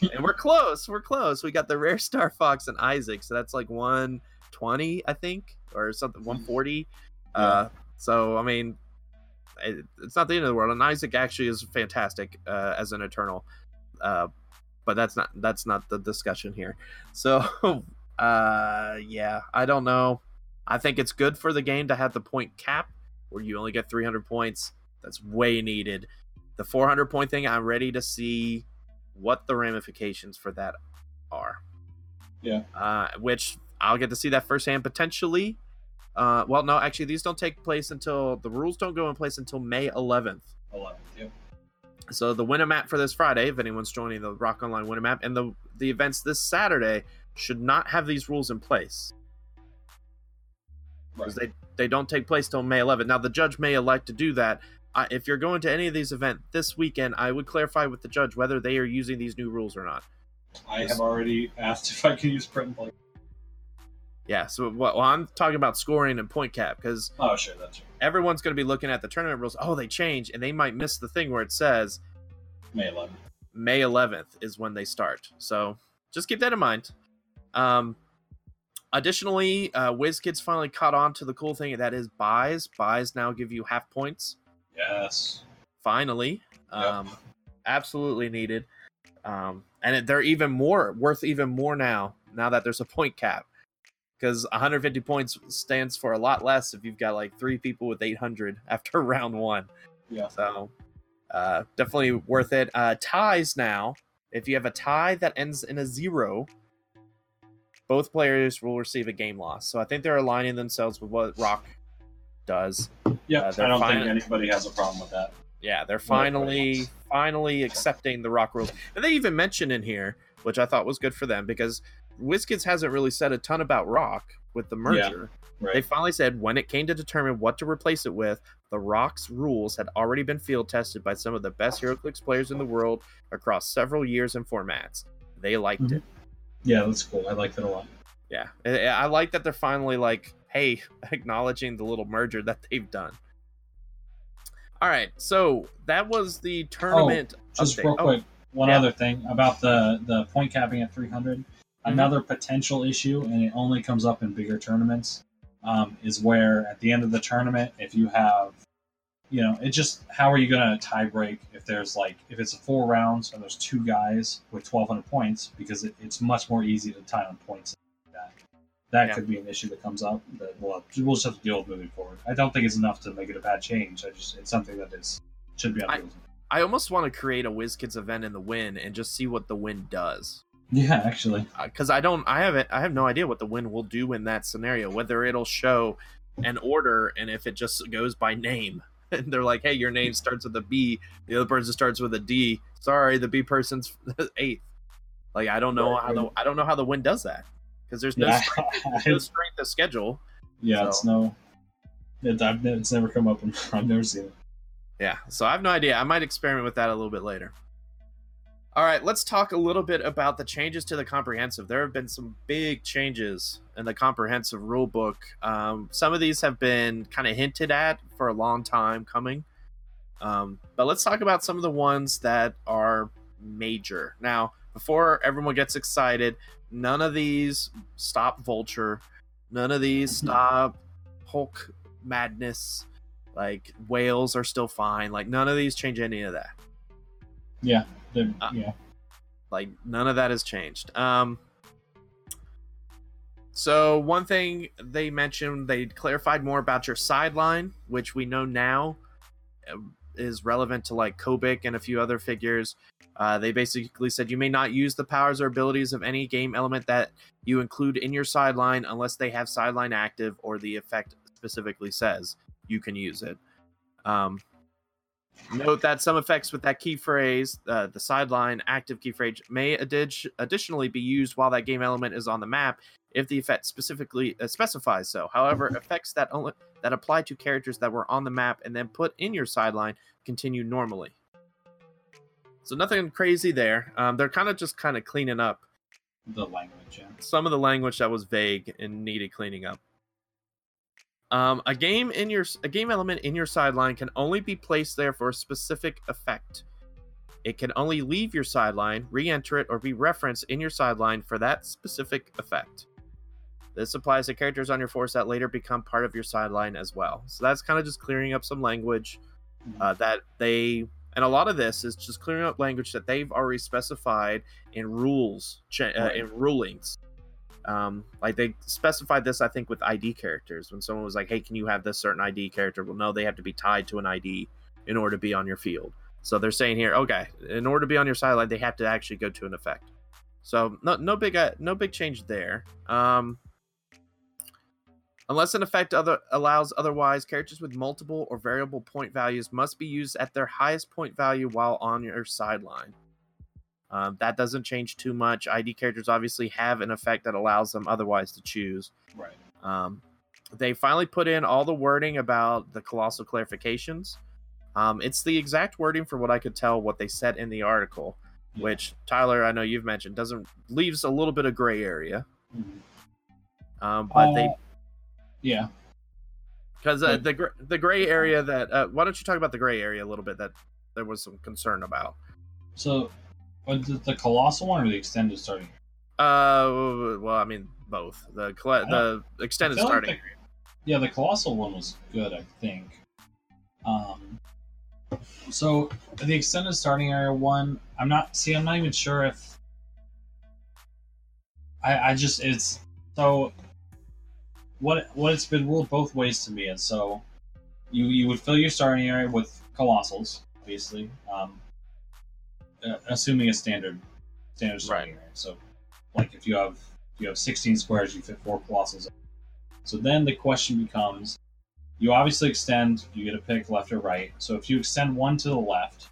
and we're close. We're close. We got the Rare Star Fox and Isaac. So that's like 120, I think, or something, 140. Uh, so, I mean, it, it's not the end of the world. And Isaac actually is fantastic uh, as an Eternal. Uh, but that's not that's not the discussion here. So [laughs] uh yeah, I don't know. I think it's good for the game to have the point cap where you only get 300 points. That's way needed. The 400 point thing, I'm ready to see what the ramifications for that are. Yeah. Uh which I'll get to see that firsthand potentially. Uh well no, actually these don't take place until the rules don't go in place until May 11th. 11th. Yep. So the winner map for this Friday, if anyone's joining the Rock Online winner map, and the the events this Saturday should not have these rules in place Right. because they they don't take place till May 11th. Now the judge may elect to do that. I, if you're going to any of these events this weekend, I would clarify with the judge whether they are using these new rules or not. I have already asked if I can use print and play. Yeah. So? Well, I'm talking about scoring and point cap because Oh, sure, that's everyone's going to be looking at the tournament rules. Oh, they change, and they might miss the thing where it says May 11th. May 11th is when they start. So just keep that in mind. Um, additionally, uh, WizKids finally caught on to the cool thing that is buys. Buys now give you half points. Yes. Finally, Yep. um, absolutely needed. Um, and they're even more worth even more now. Now that there's a point cap, because 150 points stands for a lot less if you've got like three people with 800 [laughs] after round one. Yeah. So uh, definitely worth it. Uh, ties now. If you have a tie that ends in a zero, both players will receive a game loss. So I think they're aligning themselves with what Rock does. Yeah, Uh, I don't fine- think anybody has a problem with that. Yeah, they're finally finally accepting the Rock rules, and they even mention in here, which I thought was good for them because WizKids hasn't really said a ton about Rock with the merger. They Right. finally said when it came to determine what to replace it with, the Rock's rules had already been field tested by some of the best HeroClix players in the world across several years and formats. They liked Mhm. it. Yeah, that's cool. I like that a lot. Yeah, I I like that they're finally like, hey, [laughs] acknowledging the little merger that they've done. All right, so that was the tournament. Just update. real Oh, quick, one yeah. other thing about the the point capping at 300. Another potential issue, and it only comes up in bigger tournaments, um, is where at the end of the tournament, if you have, you know, it just how are you going to tie break if there's like if it's four rounds and there's two guys with 1,200 points because it, it's much more easy to tie on points. Than that that Yeah. could be an issue that comes up that we'll have, we'll just have to deal with moving forward. I don't think it's enough to make it a bad change. I just it's something that is should be on. I- I almost want to create a WizKids event in the win and just see what the win does. Yeah, actually. Uh, because I don't, I haven't, I have no idea what the win will do in that scenario. Whether it'll show an order and if it just goes by name. [laughs] And they're like, hey, your name hmm. starts with a B, the other person starts with a D. Sorry, the B person's [laughs] eighth. Like I don't know how the I don't know how the win does that because there's no Yeah, strength, no [laughs] strength of schedule. yeah, it's no. It, I've, it's never come up, I've never seen it. Yeah, so I have no idea. I might experiment with that a little bit later. All right, let's talk a little bit about the changes to the comprehensive. There have been some big changes in the comprehensive rulebook. Um, some of these have been kind of hinted at for a long time coming. Um, but let's talk about some of the ones that are major. Now, before everyone gets excited, none of these stop Vulture. None of these stop Hulk madness. Like whales are still fine. Like none of these change any of that. Yeah, they're- Uh, yeah. Like none of that has changed. Um so one thing they mentioned, they clarified more about your sideline, which we know now uh, is relevant to like Kobik and a few other figures. Uh, they basically said you may not use the powers or abilities of any game element that you include in your sideline unless they have sideline active or the effect specifically says you can use it. Um, Note that some effects with that key phrase, uh, the sideline active key phrase, may addi- additionally be used while that game element is on the map if the effect specifically uh, specifies so. However, effects that only that apply to characters that were on the map and then put in your sideline continue normally. So nothing crazy there. Um, they're kind of just kind of cleaning up The language, yeah. some of the language that was vague and needed cleaning up. Um, a game in your a game element in your sideline can only be placed there for a specific effect. It can only leave your sideline, re-enter it, or be referenced in your sideline for that specific effect. This applies to characters on your force that later become part of your sideline as well. So that's kind of just clearing up some language uh, that they, and a lot of this is just clearing up language that they've already specified in rules, cha- uh, in rulings. Um, like they specified this, I think, with ID characters. When someone was like, "Hey, can you have this certain ID character?" Well, no, they have to be tied to an ID in order to be on your field. So they're saying here, okay, in order to be on your sideline, they have to actually go to an effect. So no, no big, uh, no big change there. Um, unless an effect other allows otherwise, characters with multiple or variable point values must be used at their highest point value while on your sideline. Um, that doesn't change too much. ID characters obviously have an effect that allows them otherwise to choose. Right. Um, they finally put in all the wording about the colossal clarifications. Um, it's the exact wording for what I could tell what they said in the article, Yeah. which Tyler, I know you've mentioned, doesn't leaves a little bit of gray area. Mhm. Um, but they Uh, yeah. because uh, the gr- the gray area that uh, why don't you talk about the gray area a little bit that there was some concern about. So, it the colossal one or the extended starting? Uh, well, I mean both the the extended feel like starting. the- Yeah, the colossal one was good, I think. Um, so the extended starting area one, I'm not. See, I'm not even sure if. I I just it's so. What what it's been ruled both ways to me, and so, you you would fill your starting area with colossals, obviously. Um, uh, assuming a standard standard area. So, like if you have if you have 16 squares, you fit four colossals. So then the question becomes you obviously extend, you get a pick left or right. So if you extend one to the left,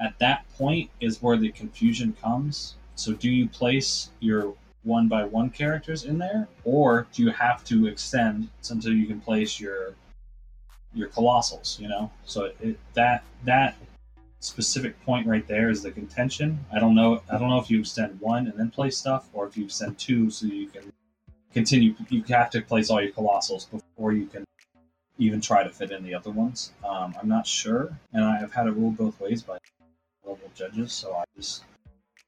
at that point is where the confusion comes. So do you place your one by one characters in there, or do you have to extend until you can place your your colossals? You know, so it, that that specific point right there is the contention. I don't know. I don't know if you extend one and then play stuff, or if you extend two so you can continue. You have to place all your colossals before you can even try to fit in the other ones. Um, I'm not sure, and I have had it ruled both ways by level judges. So I just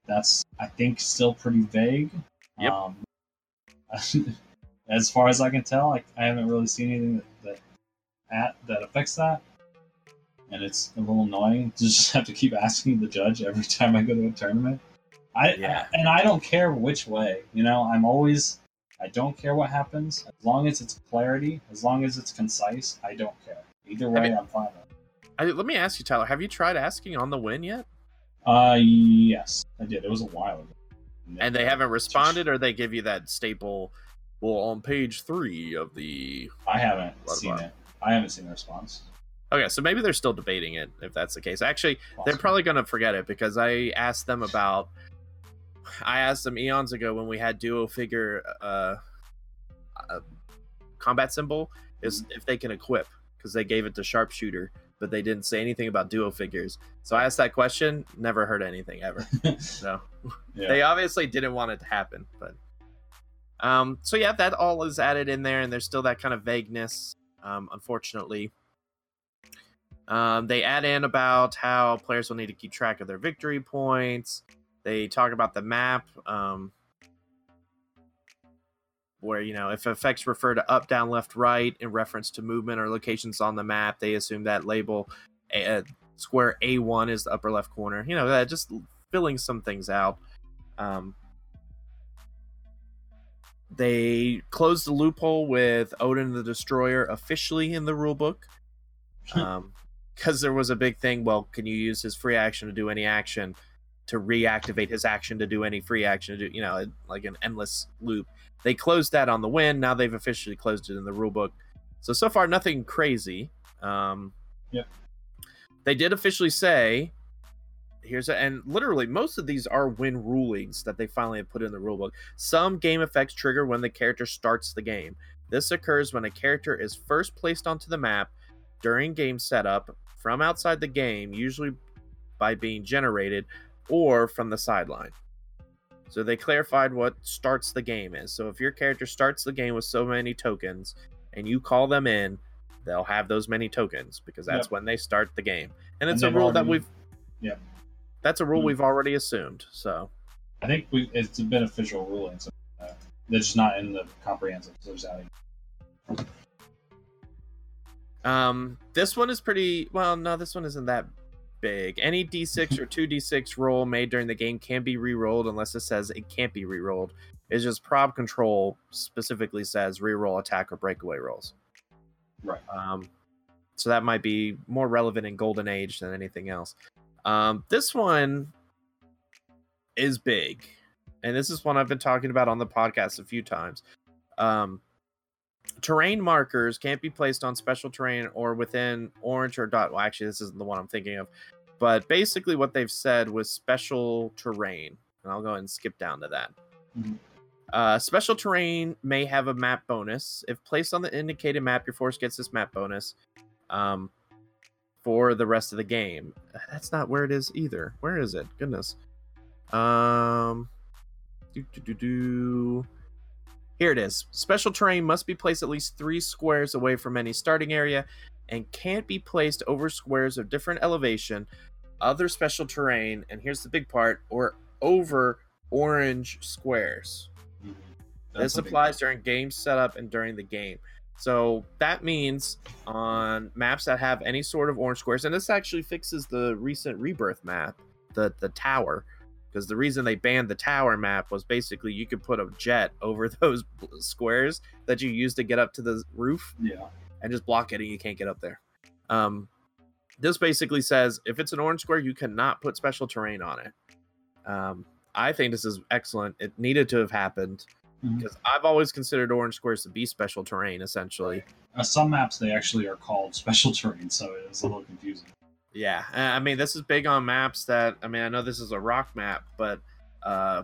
that's I think still pretty vague. Yep. Um, [laughs] as far as I can tell, I, I haven't really seen anything that, that at that affects that, and it's a little annoying to [laughs] just have to keep asking the judge every time I go to a tournament. I Yeah. and I don't care which way. You know, I'm always I don't care what happens as long as it's clarity, as long as it's concise. I don't care. Either way, I'm fine with. it. I, let me ask you, Tyler. Have you tried asking on the win yet? Uh, yes, I did. It was a while ago. And they haven't responded, or they give you that staple. Well, on page three of the. I haven't seen it. I haven't seen the response. Okay, so maybe they're still debating it. If that's the case, actually, they're probably gonna forget it because I asked them about. I asked them eons ago when we had duo figure uh, uh combat symbol is if they can equip because they gave it to sharpshooter, but they didn't say anything about duo figures. So I asked that question, never heard anything ever. [laughs] So yeah. they obviously didn't want it to happen, but um, so yeah, that all is added in there, and there's still that kind of vagueness, um, unfortunately. Um, they add in about how players will need to keep track of their victory points. They talk about the map. Um, where you know if effects refer to up, down, left, right in reference to movement or locations on the map, they assume that label uh, square A1 is the upper left corner. You know, that just filling some things out. Um, they closed the loophole with Odin the Destroyer officially in the rulebook. Um, because there was a big thing. Well, can you use his free action to do any action to reactivate his action to do any free action to do, you know, like an endless loop? They closed that on the win. Now they've officially closed it in the rulebook. So so far, nothing crazy. Um, Yep. They did officially say here's a, and literally most of these are win rulings that they finally have put in the rulebook. Some game effects trigger when the character starts the game. This occurs when a character is first placed onto the map during game setup from outside the game, usually by being generated or from the sideline. So they clarified what starts the game is. So if your character starts the game with so many tokens and you call them in, they'll have those many tokens because that's Yep. when they start the game. And it's And a rule that we've Yeah. That's a rule Mhm. we've already assumed. So I think we it's been official ruling, so uh, they're not in the comprehensive. So Um, this one is pretty well. No, this one isn't that big. Any D6 or [laughs] two D6 roll made during the game can be re-rolled unless it says it can't be re-rolled. It's just prob control specifically says re-roll attack or breakaway rolls. Right. Um, so that might be more relevant in Golden Age than anything else. Um, this one is big, and this is one I've been talking about on the podcast a few times. Um, terrain markers can't be placed on special terrain or within orange or dot. Well, actually, this isn't the one I'm thinking of, but basically, what they've said was special terrain, and I'll go ahead and skip down to that. Mhm. Uh, special terrain may have a map bonus. If placed on the indicated map, your force gets this map bonus um, for the rest of the game. That's not where it is either. Where is it? Goodness. Um, do, do, do, do. Here it is. Special terrain must be placed at least three squares away from any starting area and can't be placed over squares of different elevation, other special terrain, and here's the big part, or over orange squares. Mhm. This That's a big applies during game setup and during the game. So that means on maps that have any sort of orange squares, and this actually fixes the recent rebirth map, the the tower, because the reason they banned the tower map was basically you could put a jet [laughs] over those squares that you use to get up to the roof Yeah. and just block it and you can't get up there. Um, this basically says if it's an orange square, you cannot put special terrain on it. Um, I think this is excellent. It needed to have happened because I've always considered orange squares to be special terrain, essentially. Uh, some maps they actually are called [laughs] special terrain, so it was a little confusing. Yeah, I mean this is big on maps that I mean I know this is a rock map, but uh,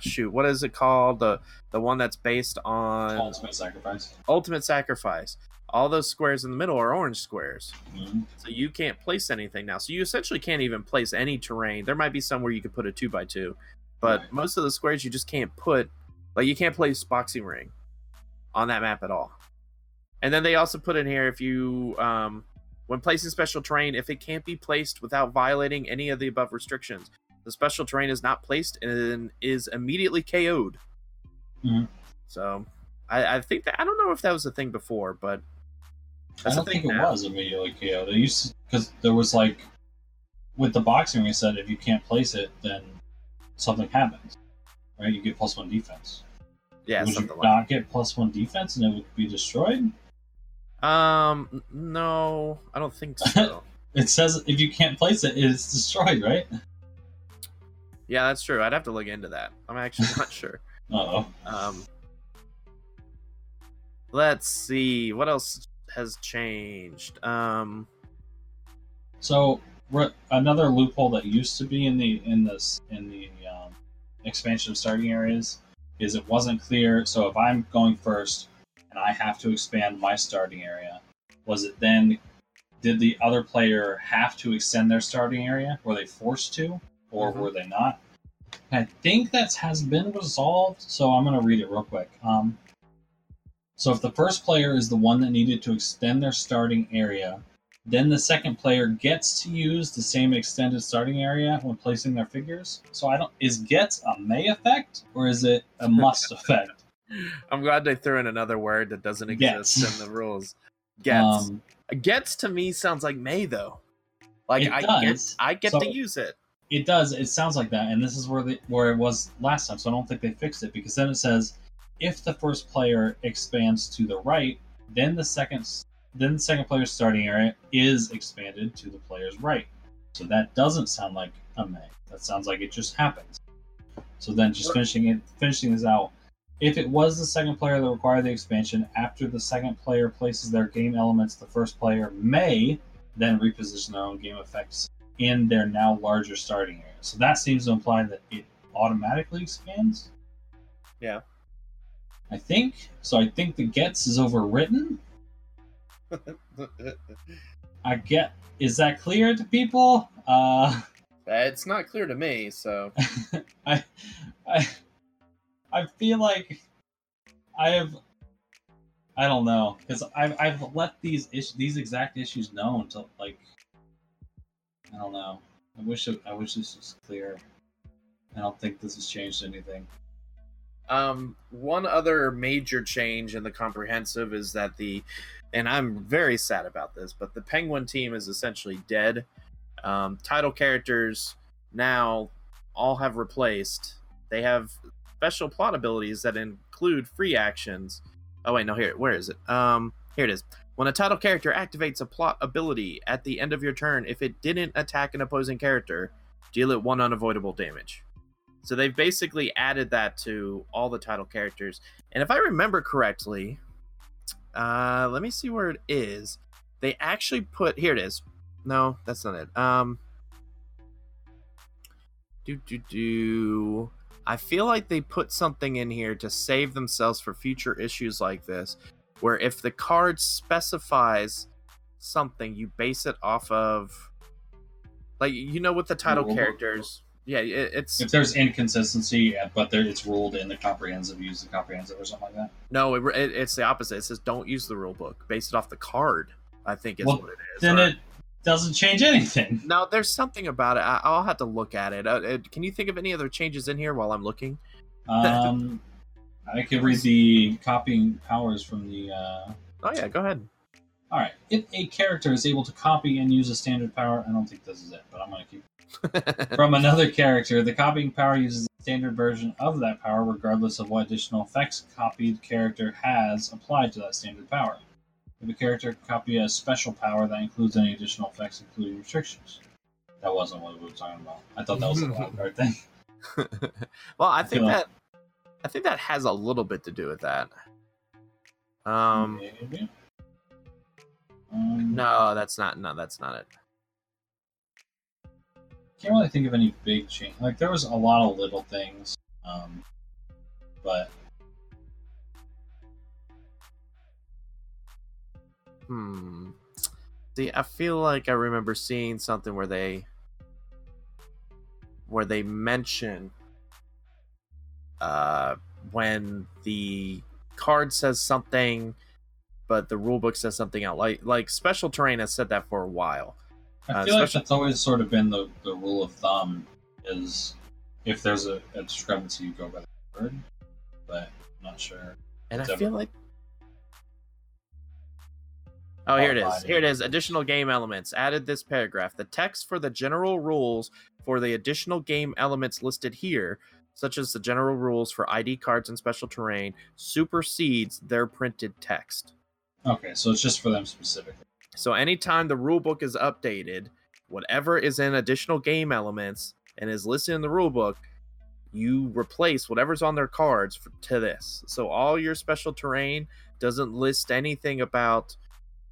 shoot, what is it called? The the one that's based on Ultimate sacrifice. Ultimate Sacrifice. All those squares in the middle are orange squares. Mhm. So you can't place anything now. So you essentially can't even place any terrain. There might be somewhere you could put a two by two, but Right. most of the squares you just can't put. Like you can't place boxing ring on that map at all. And then they also put in here if you, um, when placing special terrain, if it can't be placed without violating any of the above restrictions, the special terrain is not placed and is immediately KO'd. Mhm. So I, I think that I don't know if that was a thing before, but I don't think it was immediately KO. They used because there was like with the boxing ring, said if you can't place it, then something happens. Right? You get plus one defense. Yeah, Would you like not get plus one defense and it would be destroyed? Um, no, I don't think so. [laughs] It says if you can't place it, it's destroyed, right? yeah, that's true. I'd have to look into that. I'm actually not [laughs] sure. Uh oh. Um, let's see what else has changed. Um, So re- another loophole that used to be in the in this in the um, expansion of starting areas is it wasn't clear. So if I'm going first and I have to expand my starting area, was it then did the other player have to extend their starting area? Were they forced to, or Mhm. were they not? I think that has been resolved. So I'm going to read it real quick. Um, so if the first player is the one that needed to extend their starting area, then the second player gets to use the same extended starting area when placing their figures. So I don't is gets a may effect or is it a must [laughs] effect? I'm glad they threw in another word that doesn't exist Gets. in the rules. Gets. Um, Gets to me sounds like May though. Like I does. get I get So- to use it. It does. It sounds like that, and this is where the where it was last time. So I don't think they fixed it because then it says if the first player expands to the right, then the second then the second player's starting area is expanded to the player's right. So that doesn't sound like a may. That sounds like it just happens. So then just finishing it finishing this out. If it was the second player that required the expansion, after the second player places their game elements, the first player may then reposition their own game effects in their now larger starting area. So that seems to imply that it automatically expands. Yeah. I think so. I think the gets is overwritten. [laughs] I get. Is that clear to people? Uh, it's not clear to me, so [laughs] I, I, I feel like I have. I don't know because I've I've let these issues these exact issues known to like. I don't know. I wish I wish this was clear. I don't think this has changed anything. Um, one other major change in the comprehensive is that the, and I'm very sad about this, but the Penguin team is essentially dead. Um, title characters now all have replaced. They have special plot abilities that include free actions. Oh wait, no, here, where is it? Um, here it is. When a title character activates a plot ability at the end of your turn, if it didn't attack an opposing character, deal it one unavoidable damage. So they've basically added that to all the title characters. And if I remember correctly, uh, let me see where it is. They actually put here it is. No, that's not it. Um, do do do. I feel like they put something in here to save themselves for future issues like this, where if the card specifies something, you base it off of, like you know, with the title characters. Yeah, it, it's If there's inconsistency, but there, it's ruled in the comprehensive, use the comprehensive or something like that. No, it, it, it's the opposite. It says don't use the rule book. Base it off the card. I think is Well, what it is. Then it doesn't change anything. [laughs] no, there's something about it. I, I'll have to look at it. Uh. Can you think of any other changes in here while I'm looking? Um, I could read the copying powers from the. Uh... Oh yeah, go ahead. All right, if a character is able to copy and use a standard power, I don't think this is it, but I'm gonna keep [laughs] from another character. The copying power uses the standard version of that power, regardless of what additional effects copied character has applied to that standard power. If a character copy a special power, that includes any additional effects, including restrictions. That wasn't what we were talking about. I thought that was a [laughs] wild card thing. [laughs] well, I think feel- that I think that has a little bit to do with that. Um, Um, no, that's not. No, that's not it. can't really think of any big change. Like there was a lot of little things, um, but Hmm. See, I feel like I remember seeing something where they where they mention uh when the card says something but the rulebook says something else. Like like special terrain has said that for a while. I Uh, feel like that's always sort of been the, the rule of thumb is if there's a, a discrepancy, you go by the word. But I'm not sure. And I feel like Oh, here it is. Here it is. Additional game elements. Added this paragraph. The text for the general rules for the additional game elements listed here, such as the general rules for ID cards and special terrain, supersedes their printed text. Okay, so it's just for them specifically. So anytime the rulebook is updated, whatever is in additional game elements and is listed in the rulebook, you replace whatever's on their cards for, to this. So all your special terrain doesn't list anything about,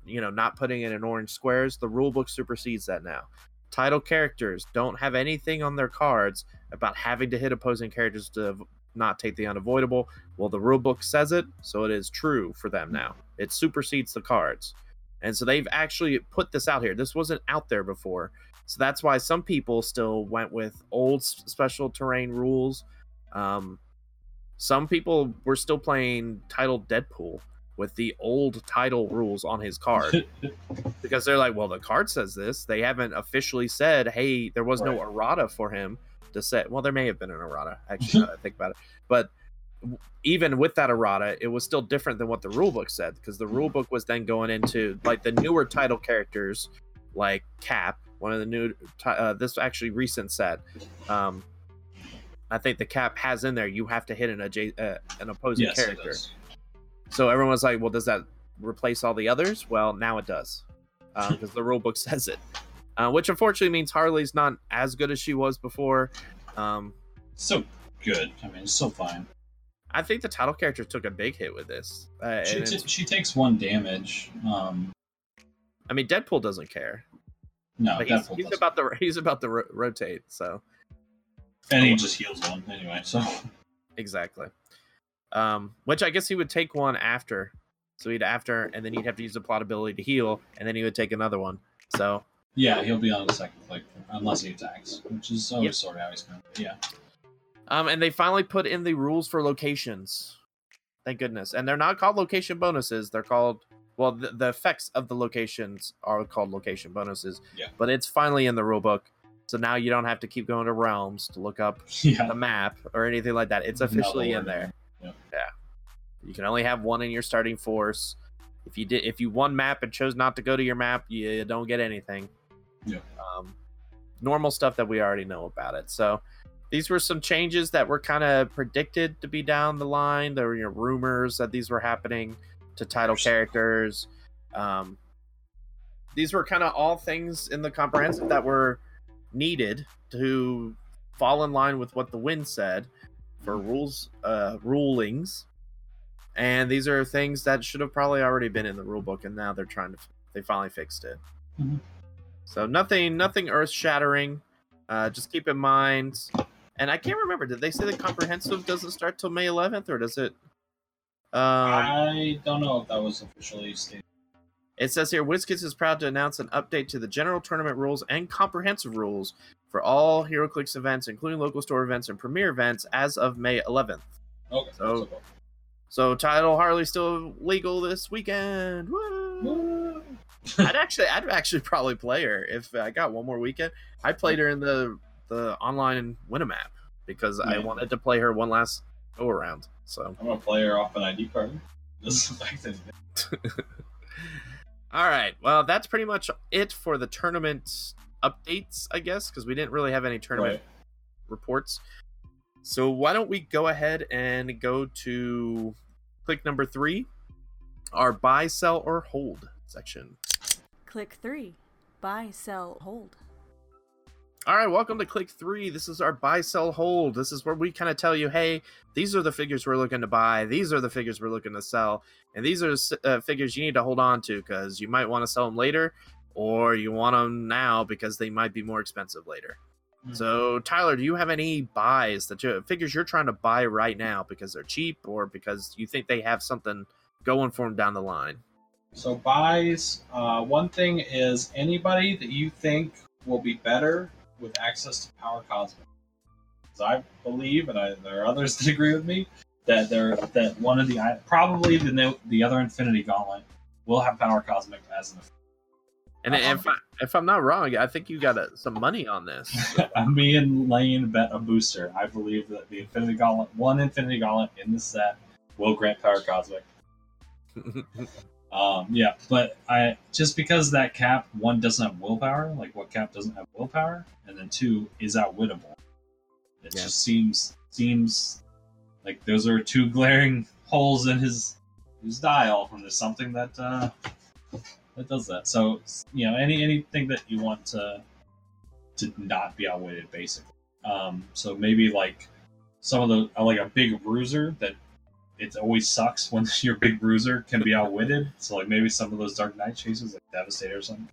you know, not putting it in orange squares. The rulebook supersedes that now. Title characters don't have anything on their cards about having to hit opposing characters to not take the unavoidable. Well, the rulebook says it, so it is true for them now. It supersedes the cards. And so they've actually put this out here. This wasn't out there before. So that's why some people still went with old special terrain rules. Um, some people were still playing titled Deadpool with the old title rules on his card [laughs] because they're like, well, the card says this. They haven't officially said, hey, there was no errata for him to say. Well, there may have been an errata, actually, now that I think about it. But even with that errata, it was still different than what the rule book said because the rule book was then going into like the newer title characters, like Cap, one of the new. Uh, this actually recent set. Um, I think the Cap has in there. You have to hit an adja- uh, an opposing Yes, character. So everyone was like, "Well, does that replace all the others?" Well, now it does, [laughs] because the rule book [laughs] says it. Uh, which unfortunately means Harley's not as good as she was before. Um, So good. I mean, it's so fine. I think the title character took a big hit with this. Uh, She, t- she takes one damage. Um, I mean, Deadpool doesn't care. no, But he's, Deadpool he's doesn't. about the he's about to ro- rotate. So and he just heals one anyway. So exactly. Um, which I guess he would take one after. So he'd after, and then he'd have to use the plot ability to heal, and then he would take another one. So yeah, he'll be on the second click unless he attacks, which is always Yep. sort of how he's going. Yeah, Um, and they finally put in the rules for locations. Thank goodness. And they're not called location bonuses. They're called well, the, the effects of the locations are called location bonuses. Yeah. But it's finally in the rule book. So now you don't have to keep going to realms to look up [laughs] yeah. the map or anything like that. It's officially the in there. Yep. Yeah. You can only have one in your starting force. If you did if you won map and chose not to go to your map, you don't get anything. Yeah. Um normal stuff that we already know about it. So these were some changes that were kind of predicted to be down the line. There were you know, rumors that these were happening to title characters. Um, these were kind of all things in the comprehensive that were needed to fall in line with what the wind said for rules uh rulings. And these are things that should have probably already been in the rule book and now they're trying to they finally fixed it. Mhm. so nothing nothing earth shattering uh just keep in mind and i can't remember did they say the comprehensive doesn't start till may 11th or does it? Um I don't know if that was officially stated. It says here WizKids is proud to announce an update to the general tournament rules and comprehensive rules for all HeroClix events, including local store events and premier events, as of May 11th. Okay, So- so, So, title Harley still legal this weekend. Woo! I'd actually, I'd actually probably play her if I got one more weekend. I played her in the the online Winamap because I wanted to play her one last go around. So, I'm gonna play her off an ID card. Doesn't affect anything. All right. Well, that's pretty much it for the tournament updates, I guess, because we didn't really have any tournament Right. reports. So why don't we go ahead and go to click number three, our buy, sell, or hold section. Click 3. Buy, sell, hold. All right, welcome to click three. This is our buy, sell, hold. This is where we kind of tell you, hey, these are the figures we're looking to buy. These are the figures we're looking to sell, and these are uh, figures you need to hold on to because you might want to sell them later, or you want them now because they might be more expensive later. Mhm. So, Tyler, do you have any buys that you figures you're trying to buy right now because they're cheap or because you think they have something going for them down the line? So buys. Uh, one thing is anybody that you think will be better with access to Power Cosmic. 'Cause I believe, and I, there are others [laughs] that agree with me, that there that one of the probably the the other Infinity Gauntlet will have Power Cosmic as an. And Uh-huh. if I, if I'm not wrong, I think you got uh some money on this. [laughs] Me and Lane bet a booster. I believe that the Infinity Gauntlet, one Infinity Gauntlet in this set, will grant Power Cosmic. [laughs] Um, yeah, but I just because that cap one doesn't have willpower, like what cap doesn't have willpower, and then two is outwittable. It Yeah. just seems seems like those are two glaring [laughs] holes in his his dial, and there's something that uh, that does that. So you know, any anything that you want to to not be outwitted, basically. Um, so maybe like some of the uh, like a big bruiser that it always sucks when [laughs] your big bruiser can be outwitted. So like maybe some of those Dark Knight chases, like Devastator or something,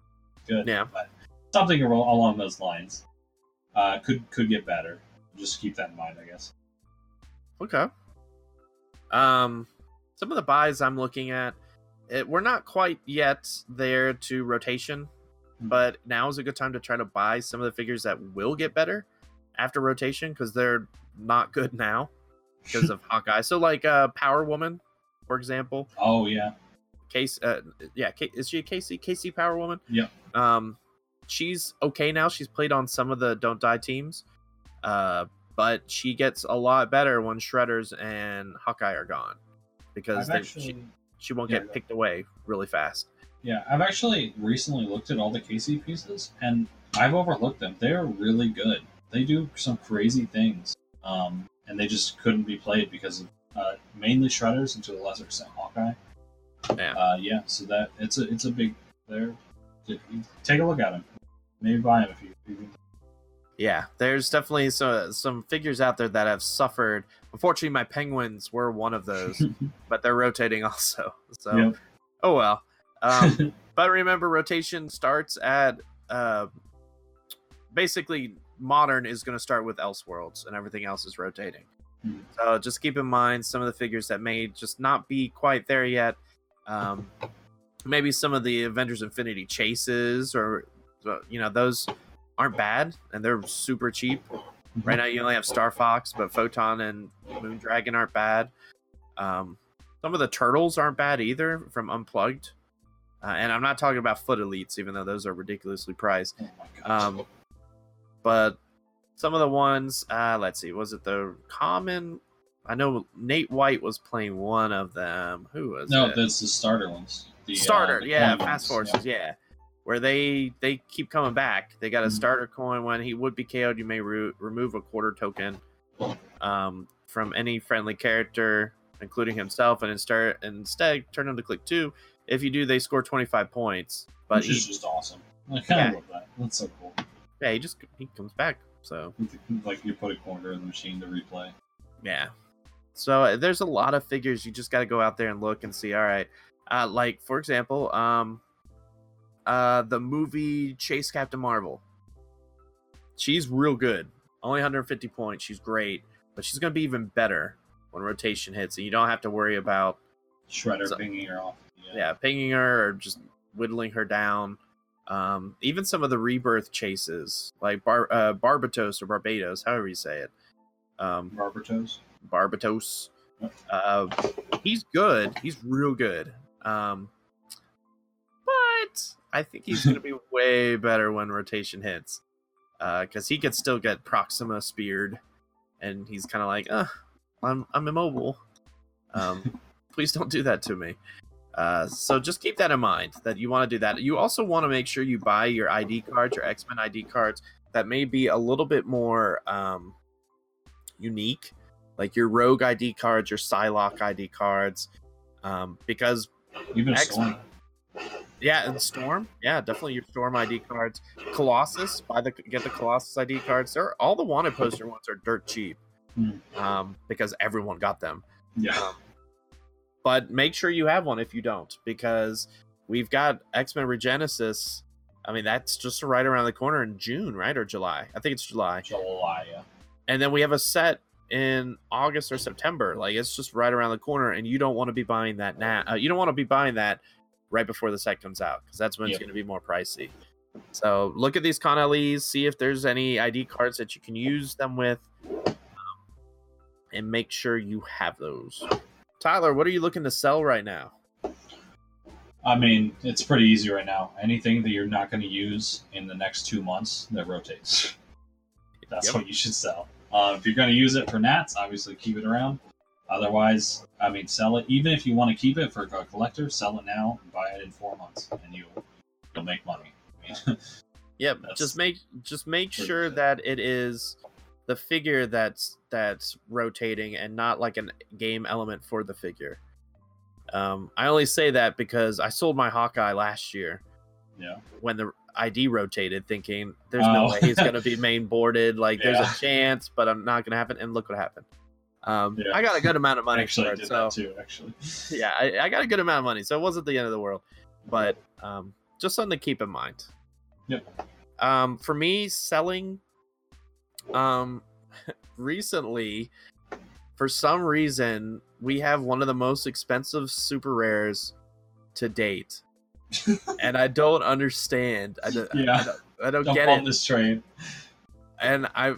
good. Yeah. but something along those lines uh, could could get better. Just keep that in mind, I guess. Okay. Um, some of the buys I'm looking at, it, we're not quite yet there to rotation, but now is a good time to try to buy some of the figures that will get better after rotation because they're not good now [laughs] because of Hawkeye. So like uh, Power Woman, for example, Oh yeah, Case, uh, yeah, Ca- is she a Casey? Casey Power Woman? Yeah. Um, she's okay now. She's played on some of the Don't Die teams, uh, but she gets a lot better when Shredders and Hawkeye are gone because they, actually, she, she won't yeah, get picked away really fast. yeah, I've actually recently looked at all the KC pieces, and I've overlooked them. They're really good. They do some crazy things, um, and they just couldn't be played because of uh, mainly Shredders and to a lesser extent Hawkeye. Yeah. Uh, yeah. So that it's a it's a big. There, take a look at them. Maybe buy them if you. If you Yeah, there's definitely some some figures out there that have suffered. Unfortunately, my penguins were one of those, [laughs] but they're rotating [laughs] also. So, Yep. oh well. Um, [laughs] but remember, rotation starts at uh, basically modern is going to start with Elseworlds, and everything else is rotating. Hmm. So just keep in mind some of the figures that may just not be quite there yet. Um, maybe some of the Avengers Infinity chases, or you know, those aren't bad and they're super cheap. Right now, you only have Star Fox, but Photon and Moondragon aren't bad. Um, some of the turtles aren't bad either from Unplugged. Uh, and I'm not talking about foot elites, even though those are ridiculously priced. Um, but some of the ones, uh, let's see, was it the common? I know Nate White was playing one of them. Who was no, it? that's the starter ones. The, uh, starter, the yeah, fast forces, yeah. Where they they keep coming back. They got a Mhm. starter coin. When he would be KO'd, you may re- remove a quarter token um, from any friendly character, including himself, and instead instead turn them to click two. If you do, they score twenty five points. But which he, just awesome. I kind of Yeah. love that. That's so cool. yeah, he just he comes back. So Like you put a corner in the machine to replay. Yeah. So uh, there's a lot of figures you just got to go out there and look and see. All right, uh, like for example, um, uh, the movie Chase Captain Marvel. She's real good. Only 150 points. She's great, but she's gonna be even better when rotation hits, and you don't have to worry about Shredder So- pinging her off. yeah pinging her or just whittling her down. Um, even some of the rebirth chases, like Bar- uh, Barbatos or Barbados, however you say it. Um, Barbatos. Barbatos. Uh, he's good. He's real good. Um, but I think he's going to be [laughs] way better when rotation hits, because he could still get Proxima speared, and he's kind of like, uh, I'm I'm immobile. Um, [laughs] please don't do that to me. Uh, so just keep that in mind that you want to do that. You also want to make sure you buy your ID cards, your X Men ID cards that may be a little bit more um, unique, like your Rogue ID cards, your Psylocke ID cards, um, because Even X- Storm. Yeah, and Storm, yeah, definitely your Storm ID cards. Colossus, buy the get the Colossus ID cards. They're all the wanted poster ones are dirt cheap, Hmm. um, because everyone got them. Yeah. Um, but make sure you have one if you don't, because we've got X Men Regenesis. I mean, that's just right around the corner in June, right, or July? I think it's July. July. Yeah. And then we have a set in August or September. Like it's just right around the corner, and you don't want to be buying that now. Uh, you don't want to be buying that right before the set comes out because that's when it's going to be more pricey. So look at these Con LEs, see if there's any ID cards that you can use them with, um, and make sure you have those. Tyler, what are you looking to sell right now? I mean, it's pretty easy right now. Anything that you're not going to use in the next two months that rotates. [laughs] That's Yep. what you should sell. Uh, if you're going to use it for Nats, obviously keep it around. Otherwise, I mean, sell it. Even if you want to keep it for a collector, sell it now and buy it in four months, and you you'll make money. I mean, [laughs] Yep, just make just make sure good. that it is the figure that's that's rotating and not like a game element for the figure. Um, I only say that because I sold my Hawkeye last year yeah. when the ID rotated, thinking there's no Oh. way he's gonna be [laughs] main boarded. Like there's a chance, but I'm not gonna happen. And look what happened. Um, Yeah. I got a good amount of [laughs] I money actually for it, did so that too. Actually. [laughs] yeah, I, I got a good amount of money, so it wasn't the end of the world. But um, just something to keep in mind. Yep. Um, for me, selling, um, [laughs] recently, for some reason, we have one of the most expensive super rares to date, and I don't understand. I don't, I Yeah. don't, I don't Jump get on it. this train. And I,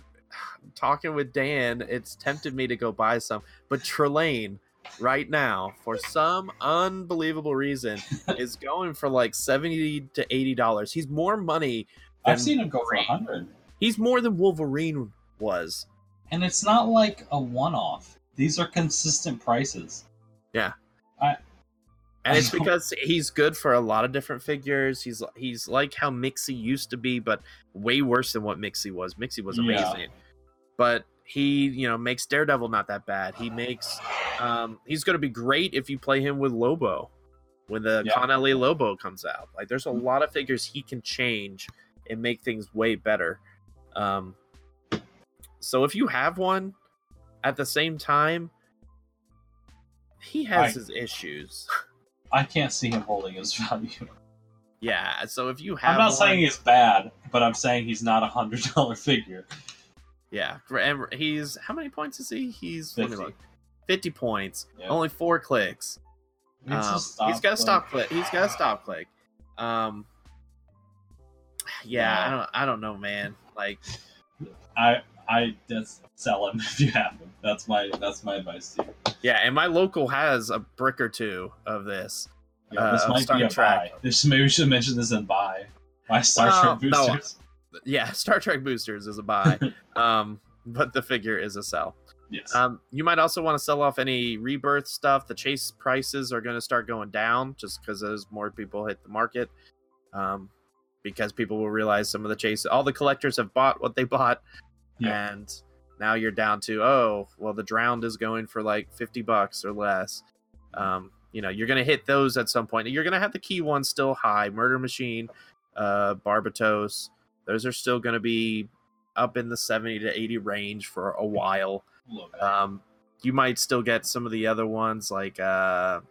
talking with Dan, it's tempted me to go buy some, but Trelane right now, for some unbelievable reason, [laughs] is going for like seventy to eighty dollars. He's more money. I've seen him go for hundred. He's more than Wolverine was. and it's not like a one-off. These are consistent prices. Yeah. And it's [laughs] I because he's good for a lot of different figures. He's he's like how Mixie used to be, but way worse than what Mixie was. Mixie was Yeah. But he you know makes Daredevil not that bad. He makes um he's going to be great if you play him with Lobo when the Yeah. con LE Lobo comes out. Like there's a lot of figures he can change and make things way better. Um, so if you have one at the same time, he has I- his issues. [laughs] I can't see him holding his value. Yeah, so if you have, I'm not one- saying he's bad, but I'm saying he's not a hundred dollar figure. Yeah, and he's how many points is he? He's let me 50. look. fifty points, Yeah. only four clicks. Um, he's got a stop click. He's got a stop click. Um, yeah, I don't, I don't know, man. Like, I I just sell him [laughs] if you have him. That's my that's my advice to you. yeah, and my local has a brick or two of this. Yeah, this Uh, might Star be a Trek. buy. This maybe we should mention this in buy. Buy Star Well, Trek boosters. Yeah, [laughs] Star Trek boosters is a buy, [laughs] um, but the figure is a sell. Yes. Um, you might also want to sell off any rebirth stuff. The chase prices are going to start going down just because as more people hit the market. Um, because people will realize some of the chase, all the collectors have bought what they bought, Yeah. and now you're down to oh, well, the drowned is going for like fifty bucks or less. Um, you know, you're going to hit those at some point. You're going to have the key ones still high. Murder Machine, uh, Barbatos, those are still going to be up in the seventy to eighty range for a while. Um, you might still get some of the other ones like uh,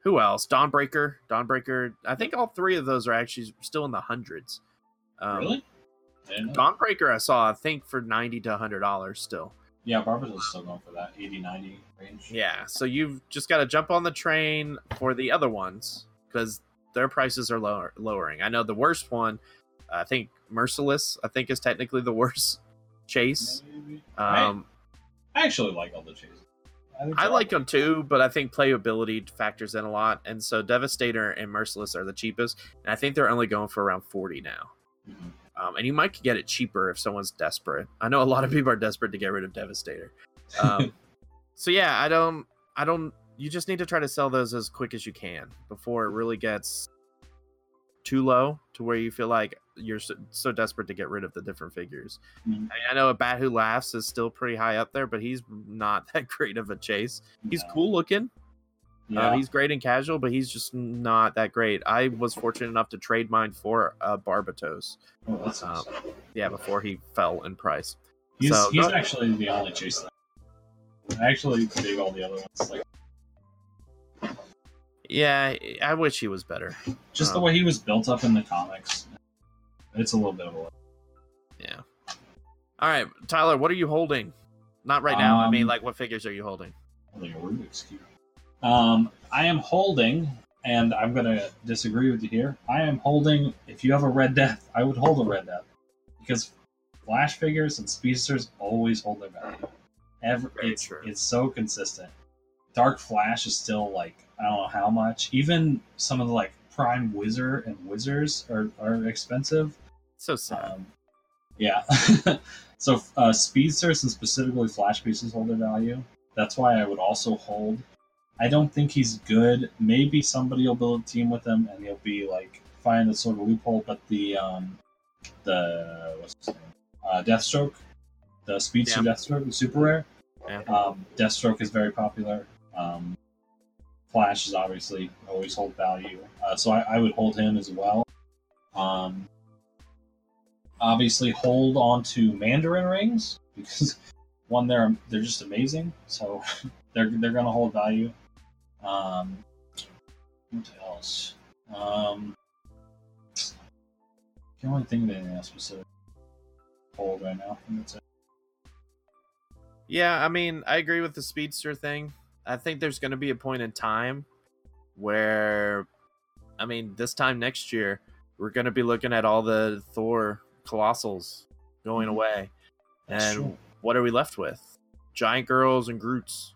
who else? Dawnbreaker. Dawnbreaker. I think all three of those are actually still in the hundreds. Um, really? I. Dawnbreaker, I saw. I think for ninety to hundred dollars still. Yeah, Barbara's still going for that 80 90 range. Yeah. So you've just got to jump on the train for the other ones because their prices are lower, lowering. I know the worst one. I think Merciless. I think is technically the [laughs] worst chase. Um, I actually like all the chases. think I like them too, but I think playability factors in a lot. And so Devastator and Merciless are the cheapest, and I think they're only going for around forty now. Mhm. Um, and you might get it cheaper if someone's desperate. I know a lot of people are desperate to get rid of Devastator. Um, [laughs] so yeah, I don't, I don't. You just need to try to sell those as quick as you can before it really gets too low to where you feel like you're so, so desperate to get rid of the different figures. Mhm. I, mean, I know a Bat Who Laughs is still pretty high up there, but he's not [laughs] that great of a chase. He's No. cool looking. Yeah. Uh, he's great in casual, but he's just not that great. I was fortunate enough to trade mine for uh, Barbatos. oh, that's uh, nice. Yeah, before he fell in price. He's, so he's go- actually the only chase that I actually dig all the other ones. Like Yeah, I wish he was better. just the Oh. way he was built up in the comics. It's a little bit of a Yeah. All right, Tyler, what are you holding? Not right now. I mean, Um, like, what figures are you holding? like a Rubik's cube. Um, I am holding, and I'm gonna disagree with you here. I am holding. If you have a Red Death, I would hold a Red Death because Flash figures and Speedsters always hold their value. Ever, Very it's true. it's so consistent. Dark Flash is still like I don't know how much. Even some of the like Prime Wizard and Wizards are are expensive. So sad. Um, yeah. [laughs] so uh, speedsters and specifically flash pieces hold their value. That's why I would also hold. I don't think he's good. Maybe somebody will build a team with him and he'll be like find a sort of loophole. But the um, the what's his name? Uh, Deathstroke, the speedster Yeah. Deathstroke, the super rare. Yeah. Um, Deathstroke is very popular. Um, Flash is obviously always hold value, uh, so I, I would hold him as well. Um, obviously, hold on to Mandarin rings because [laughs] one, they're they're just amazing, so [laughs] they're they're gonna hold value. Um, what else? Um, can't really think of anything else specific. Hold right now. Yeah, I mean, I agree with the speedster thing. I think there's going to be a point in time where, I mean, this time next year, we're going to be looking at all the Thor colossals going Mhm. away. And true. what are we left with? Giant girls and Groots.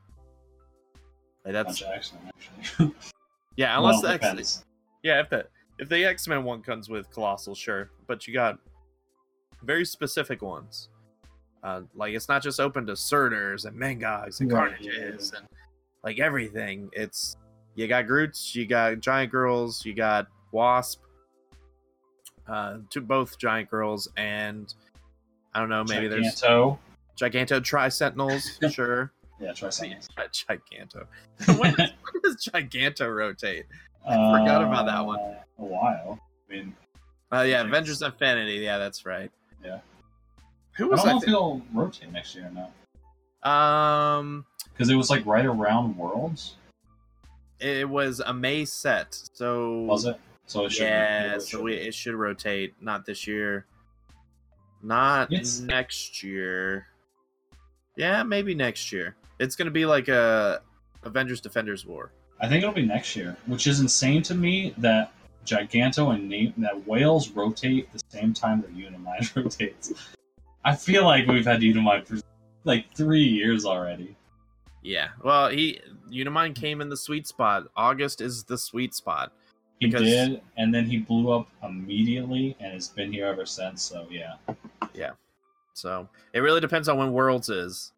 Like that's X-Men, actually. [laughs] yeah, unless Well, the X, yeah, if the if the X Men one comes with colossal, sure, but you got very specific ones. Uh, like it's not just open to Surturs and Mangogs and Right, Carnages yeah. and like everything. It's you got Groots, you got Giant Girls, you got Wasp, uh, to both Giant Girls and I don't know, maybe there's Giganto. Giganto Tri Sentinels, [laughs] sure. Yeah, try something. [laughs] Giganto. when, does, when does Giganto rotate? I forgot about that one. Uh, A while. I mean, Oh yeah. Avengers Infinity. Yeah, that's right. Yeah. Who I was don't know I? if he'll rotate next year or not. um, Because it was like right around Worlds, it was a May set, so was it? So it should. yeah, so we, it should rotate. Not this year. Not It's- next year. Yeah, maybe next year. It's gonna be like a Avengers Defenders War. I think it'll be next year, which is insane to me that Giganto and Na- that whales rotate the same time that Unimind [laughs] rotates. I feel like we've had Unimind for like three years already. Yeah. Well, he Unimind came in the sweet spot. August is the sweet spot. He Because- did, and then he blew up immediately, and has been here ever since. So yeah, yeah. So it really depends on when Worlds is.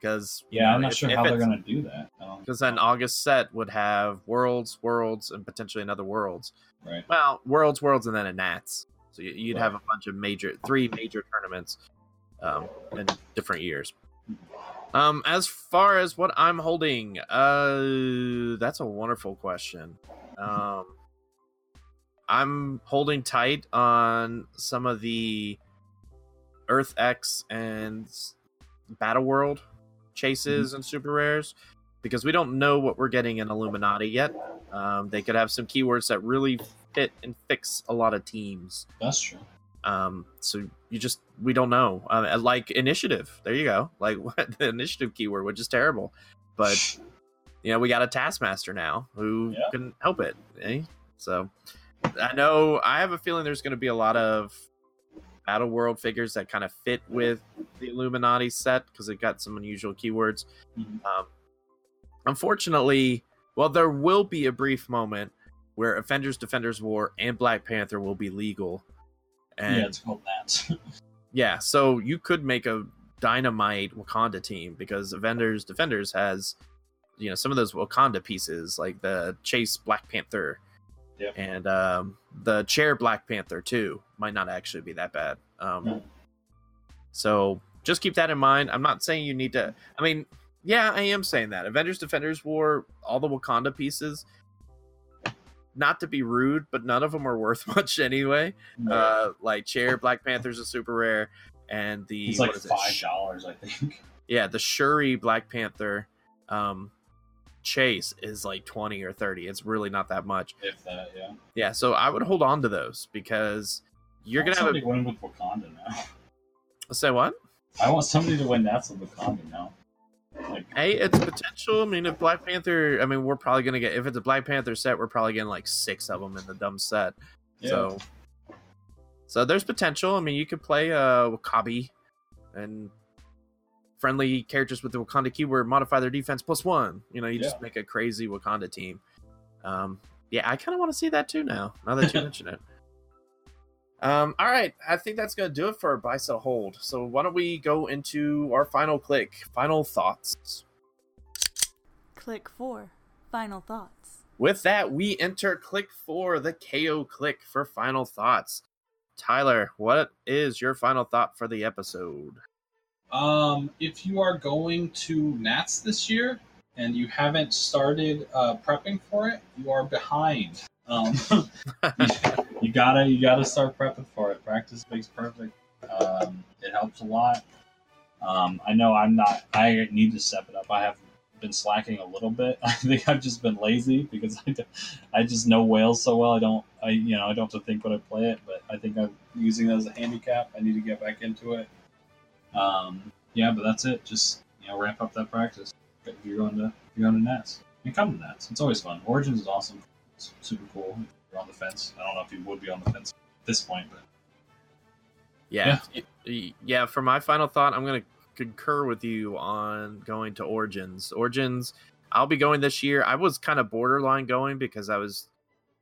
Because yeah, I'm not sure how they're gonna do that. Because then August set would have Worlds, Worlds, and potentially another Worlds. right. Well, Worlds, Worlds, and then a Nats. So you- you'd Right. have a bunch of major, three major tournaments um, in different years. Um, as far as what I'm holding, uh, that's a wonderful question. Um, I'm holding tight on some of the Earth X and Battle World chases and super rares because we don't know what we're getting in Illuminati yet. Um, they could have some keywords that really fit and fix a lot of teams. That's true. Um, so you just we don't know. Um, like initiative, there you go. Like what [laughs] the initiative keyword, which is terrible, but you know we got a taskmaster now who Yeah. can help it. Eh? So I know I have a feeling there's going to be a lot of battle world figures that kind of fit with the Illuminati set because they've got some unusual keywords. Mhm. Um, unfortunately, well, there will be a brief moment where Avengers Defenders War and Black Panther will be legal. And yeah, it's called that. [laughs] yeah, so you could make a dynamite Wakanda team because Avengers Defenders has, you know, some of those Wakanda pieces like the Chase Black Panther, Yep. and um, the Chair Black Panther too might not actually be that bad. Um, No. So just keep that in mind. I'm not saying you need to. I mean, yeah, I am saying that Avengers Defenders War, all the Wakanda pieces. Not to be rude, but none of them are worth [laughs] much anyway. Uh, like Chair Black Panther's a super rare, and the it's like what is five dollars, I think. Yeah, the Shuri Black Panther um chase is like 20 or 30. It's really not that much. If that, yeah. Yeah, so I would hold on to those because you're going to have to win with Wakanda now. [laughs] say what? I want somebody to win Nats with Wakanda now. Like, Hey, it's potential. I mean, if Black Panther, I mean, we're probably going to get if it's a Black Panther set, we're probably getting like 6 of them in the dumb set. yeah. So So there's potential. I mean, you could play uh W'Kabi and friendly characters with the Wakanda keyword modify their defense plus one. You know, you just make a crazy Wakanda team. Um, yeah, I kind of want to see that too now. Now that you [laughs] mention it. Um, all right, I think that's gonna do it for our buy sell hold. So why don't we go into our final click, final thoughts. Click 4. Final thoughts. With that, we enter click four, the KO click for final thoughts. Tyler, what is your final thought for the episode? Um, if you are going to Nats this year and you haven't started uh, prepping for it, you are behind. Um, [laughs] you, you gotta you gotta start prepping for it. Practice makes perfect. Um, it helps a lot. Um, I know I'm not. I need to step it up. I have been slacking a little bit. [laughs] I think I've just been lazy because I, I just know whales so well. I don't. I you know I don't have to think when I play it. But I think I'm using that as a handicap. I need to get back into it. Um, yeah, but that's it. Just you know, ramp up that practice. If you're going to if you're going to Nats, and come to Nats. It's always fun. Origins is awesome. It's super cool. If you're on the fence. I don't know if you would be on the fence at this point, but Yeah. Yeah, for my final thought, I'm going to concur with you on going to Origins. Origins, I'll be going this year. I was kind of borderline going because I was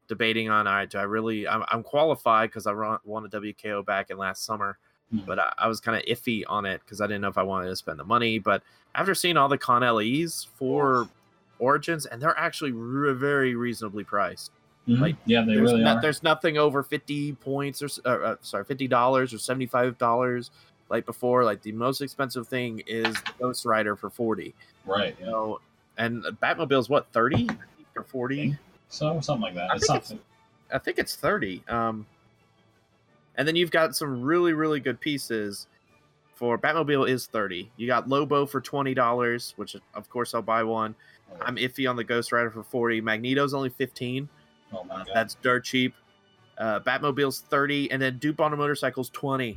debating on, all right, do I really, I'm, I'm qualified because I won a WKO back in last summer. Hmm. but I, I was kind of iffy on it because I didn't know if I wanted to spend the money. But after seeing all the con LEs for Origins, and they're actually re- very reasonably priced. Mhm. Like, yeah, they there's, really no- are. there's nothing over 50 points or, uh, sorry 50 dollars or 75 dollars like before like the most expensive thing is the ghost rider for 40 Right. you Yeah. know and batmobile's what 30 or 40 So something like that. I It's think something. i think it's 30 um and then you've got some really really good pieces for batmobile is 30 you got lobo for 20 dollars which of course i'll buy one i'm iffy on the ghost rider for 40 magneto's only 15 Oh my god. That's dirt cheap. Uh, Batmobile's 30, and then Doop on a Motorcycle's 20.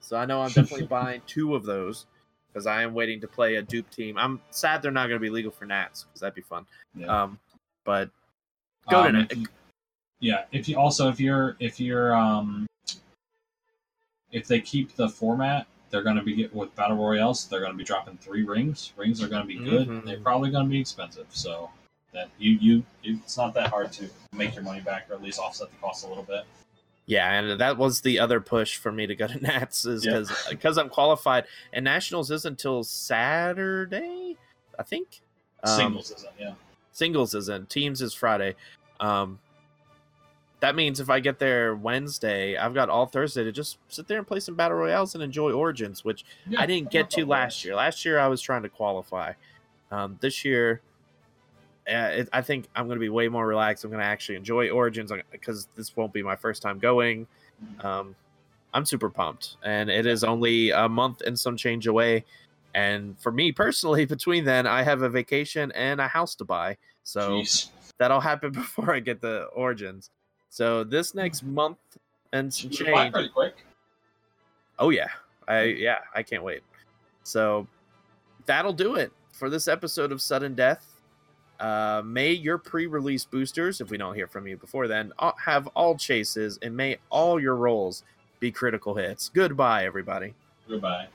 So I know I'm definitely [laughs] buying two of those because I am waiting to play a Doop team. I'm sad they're not going to be legal for Nats because that'd be fun. Yeah. Um, but go to Um, Nat. if you- yeah if you also if you're if you're um if they keep the format they're going to be get with battle royales they're going to be dropping three rings. Rings are going to be good. Mhm. they're probably going to be expensive. So that you, you it's not that hard to make your money back or at least offset the cost a little bit. Yeah, and that was the other push for me to go [laughs] to Nats is Yeah. because because I'm qualified, and Nationals isn't until Saturday, I think. Um, singles isn't yeah. Singles isn't. Teams is friday. Um that means if i get there wednesday i've got all thursday to just sit there and play some battle royales and enjoy origins which Yeah, i didn't get to last year. Last year i was trying to qualify. Um this year uh, it, i think i'm going to be way more relaxed. I'm going to actually enjoy origins because this won't be my first time going. Um i'm super pumped and it is only a month and some change away. And for me personally [laughs] between then i have a vacation and a house to buy. So Jeez. that'll happen [laughs] before i get the origins so this next month and some Should we buy change. pretty quick. Oh yeah. I yeah i can't wait. So that'll do it for this episode of sudden death. Uh, may your pre-release boosters if we don't hear from you before then have all chases and may all your rolls be critical hits. Goodbye everybody. Goodbye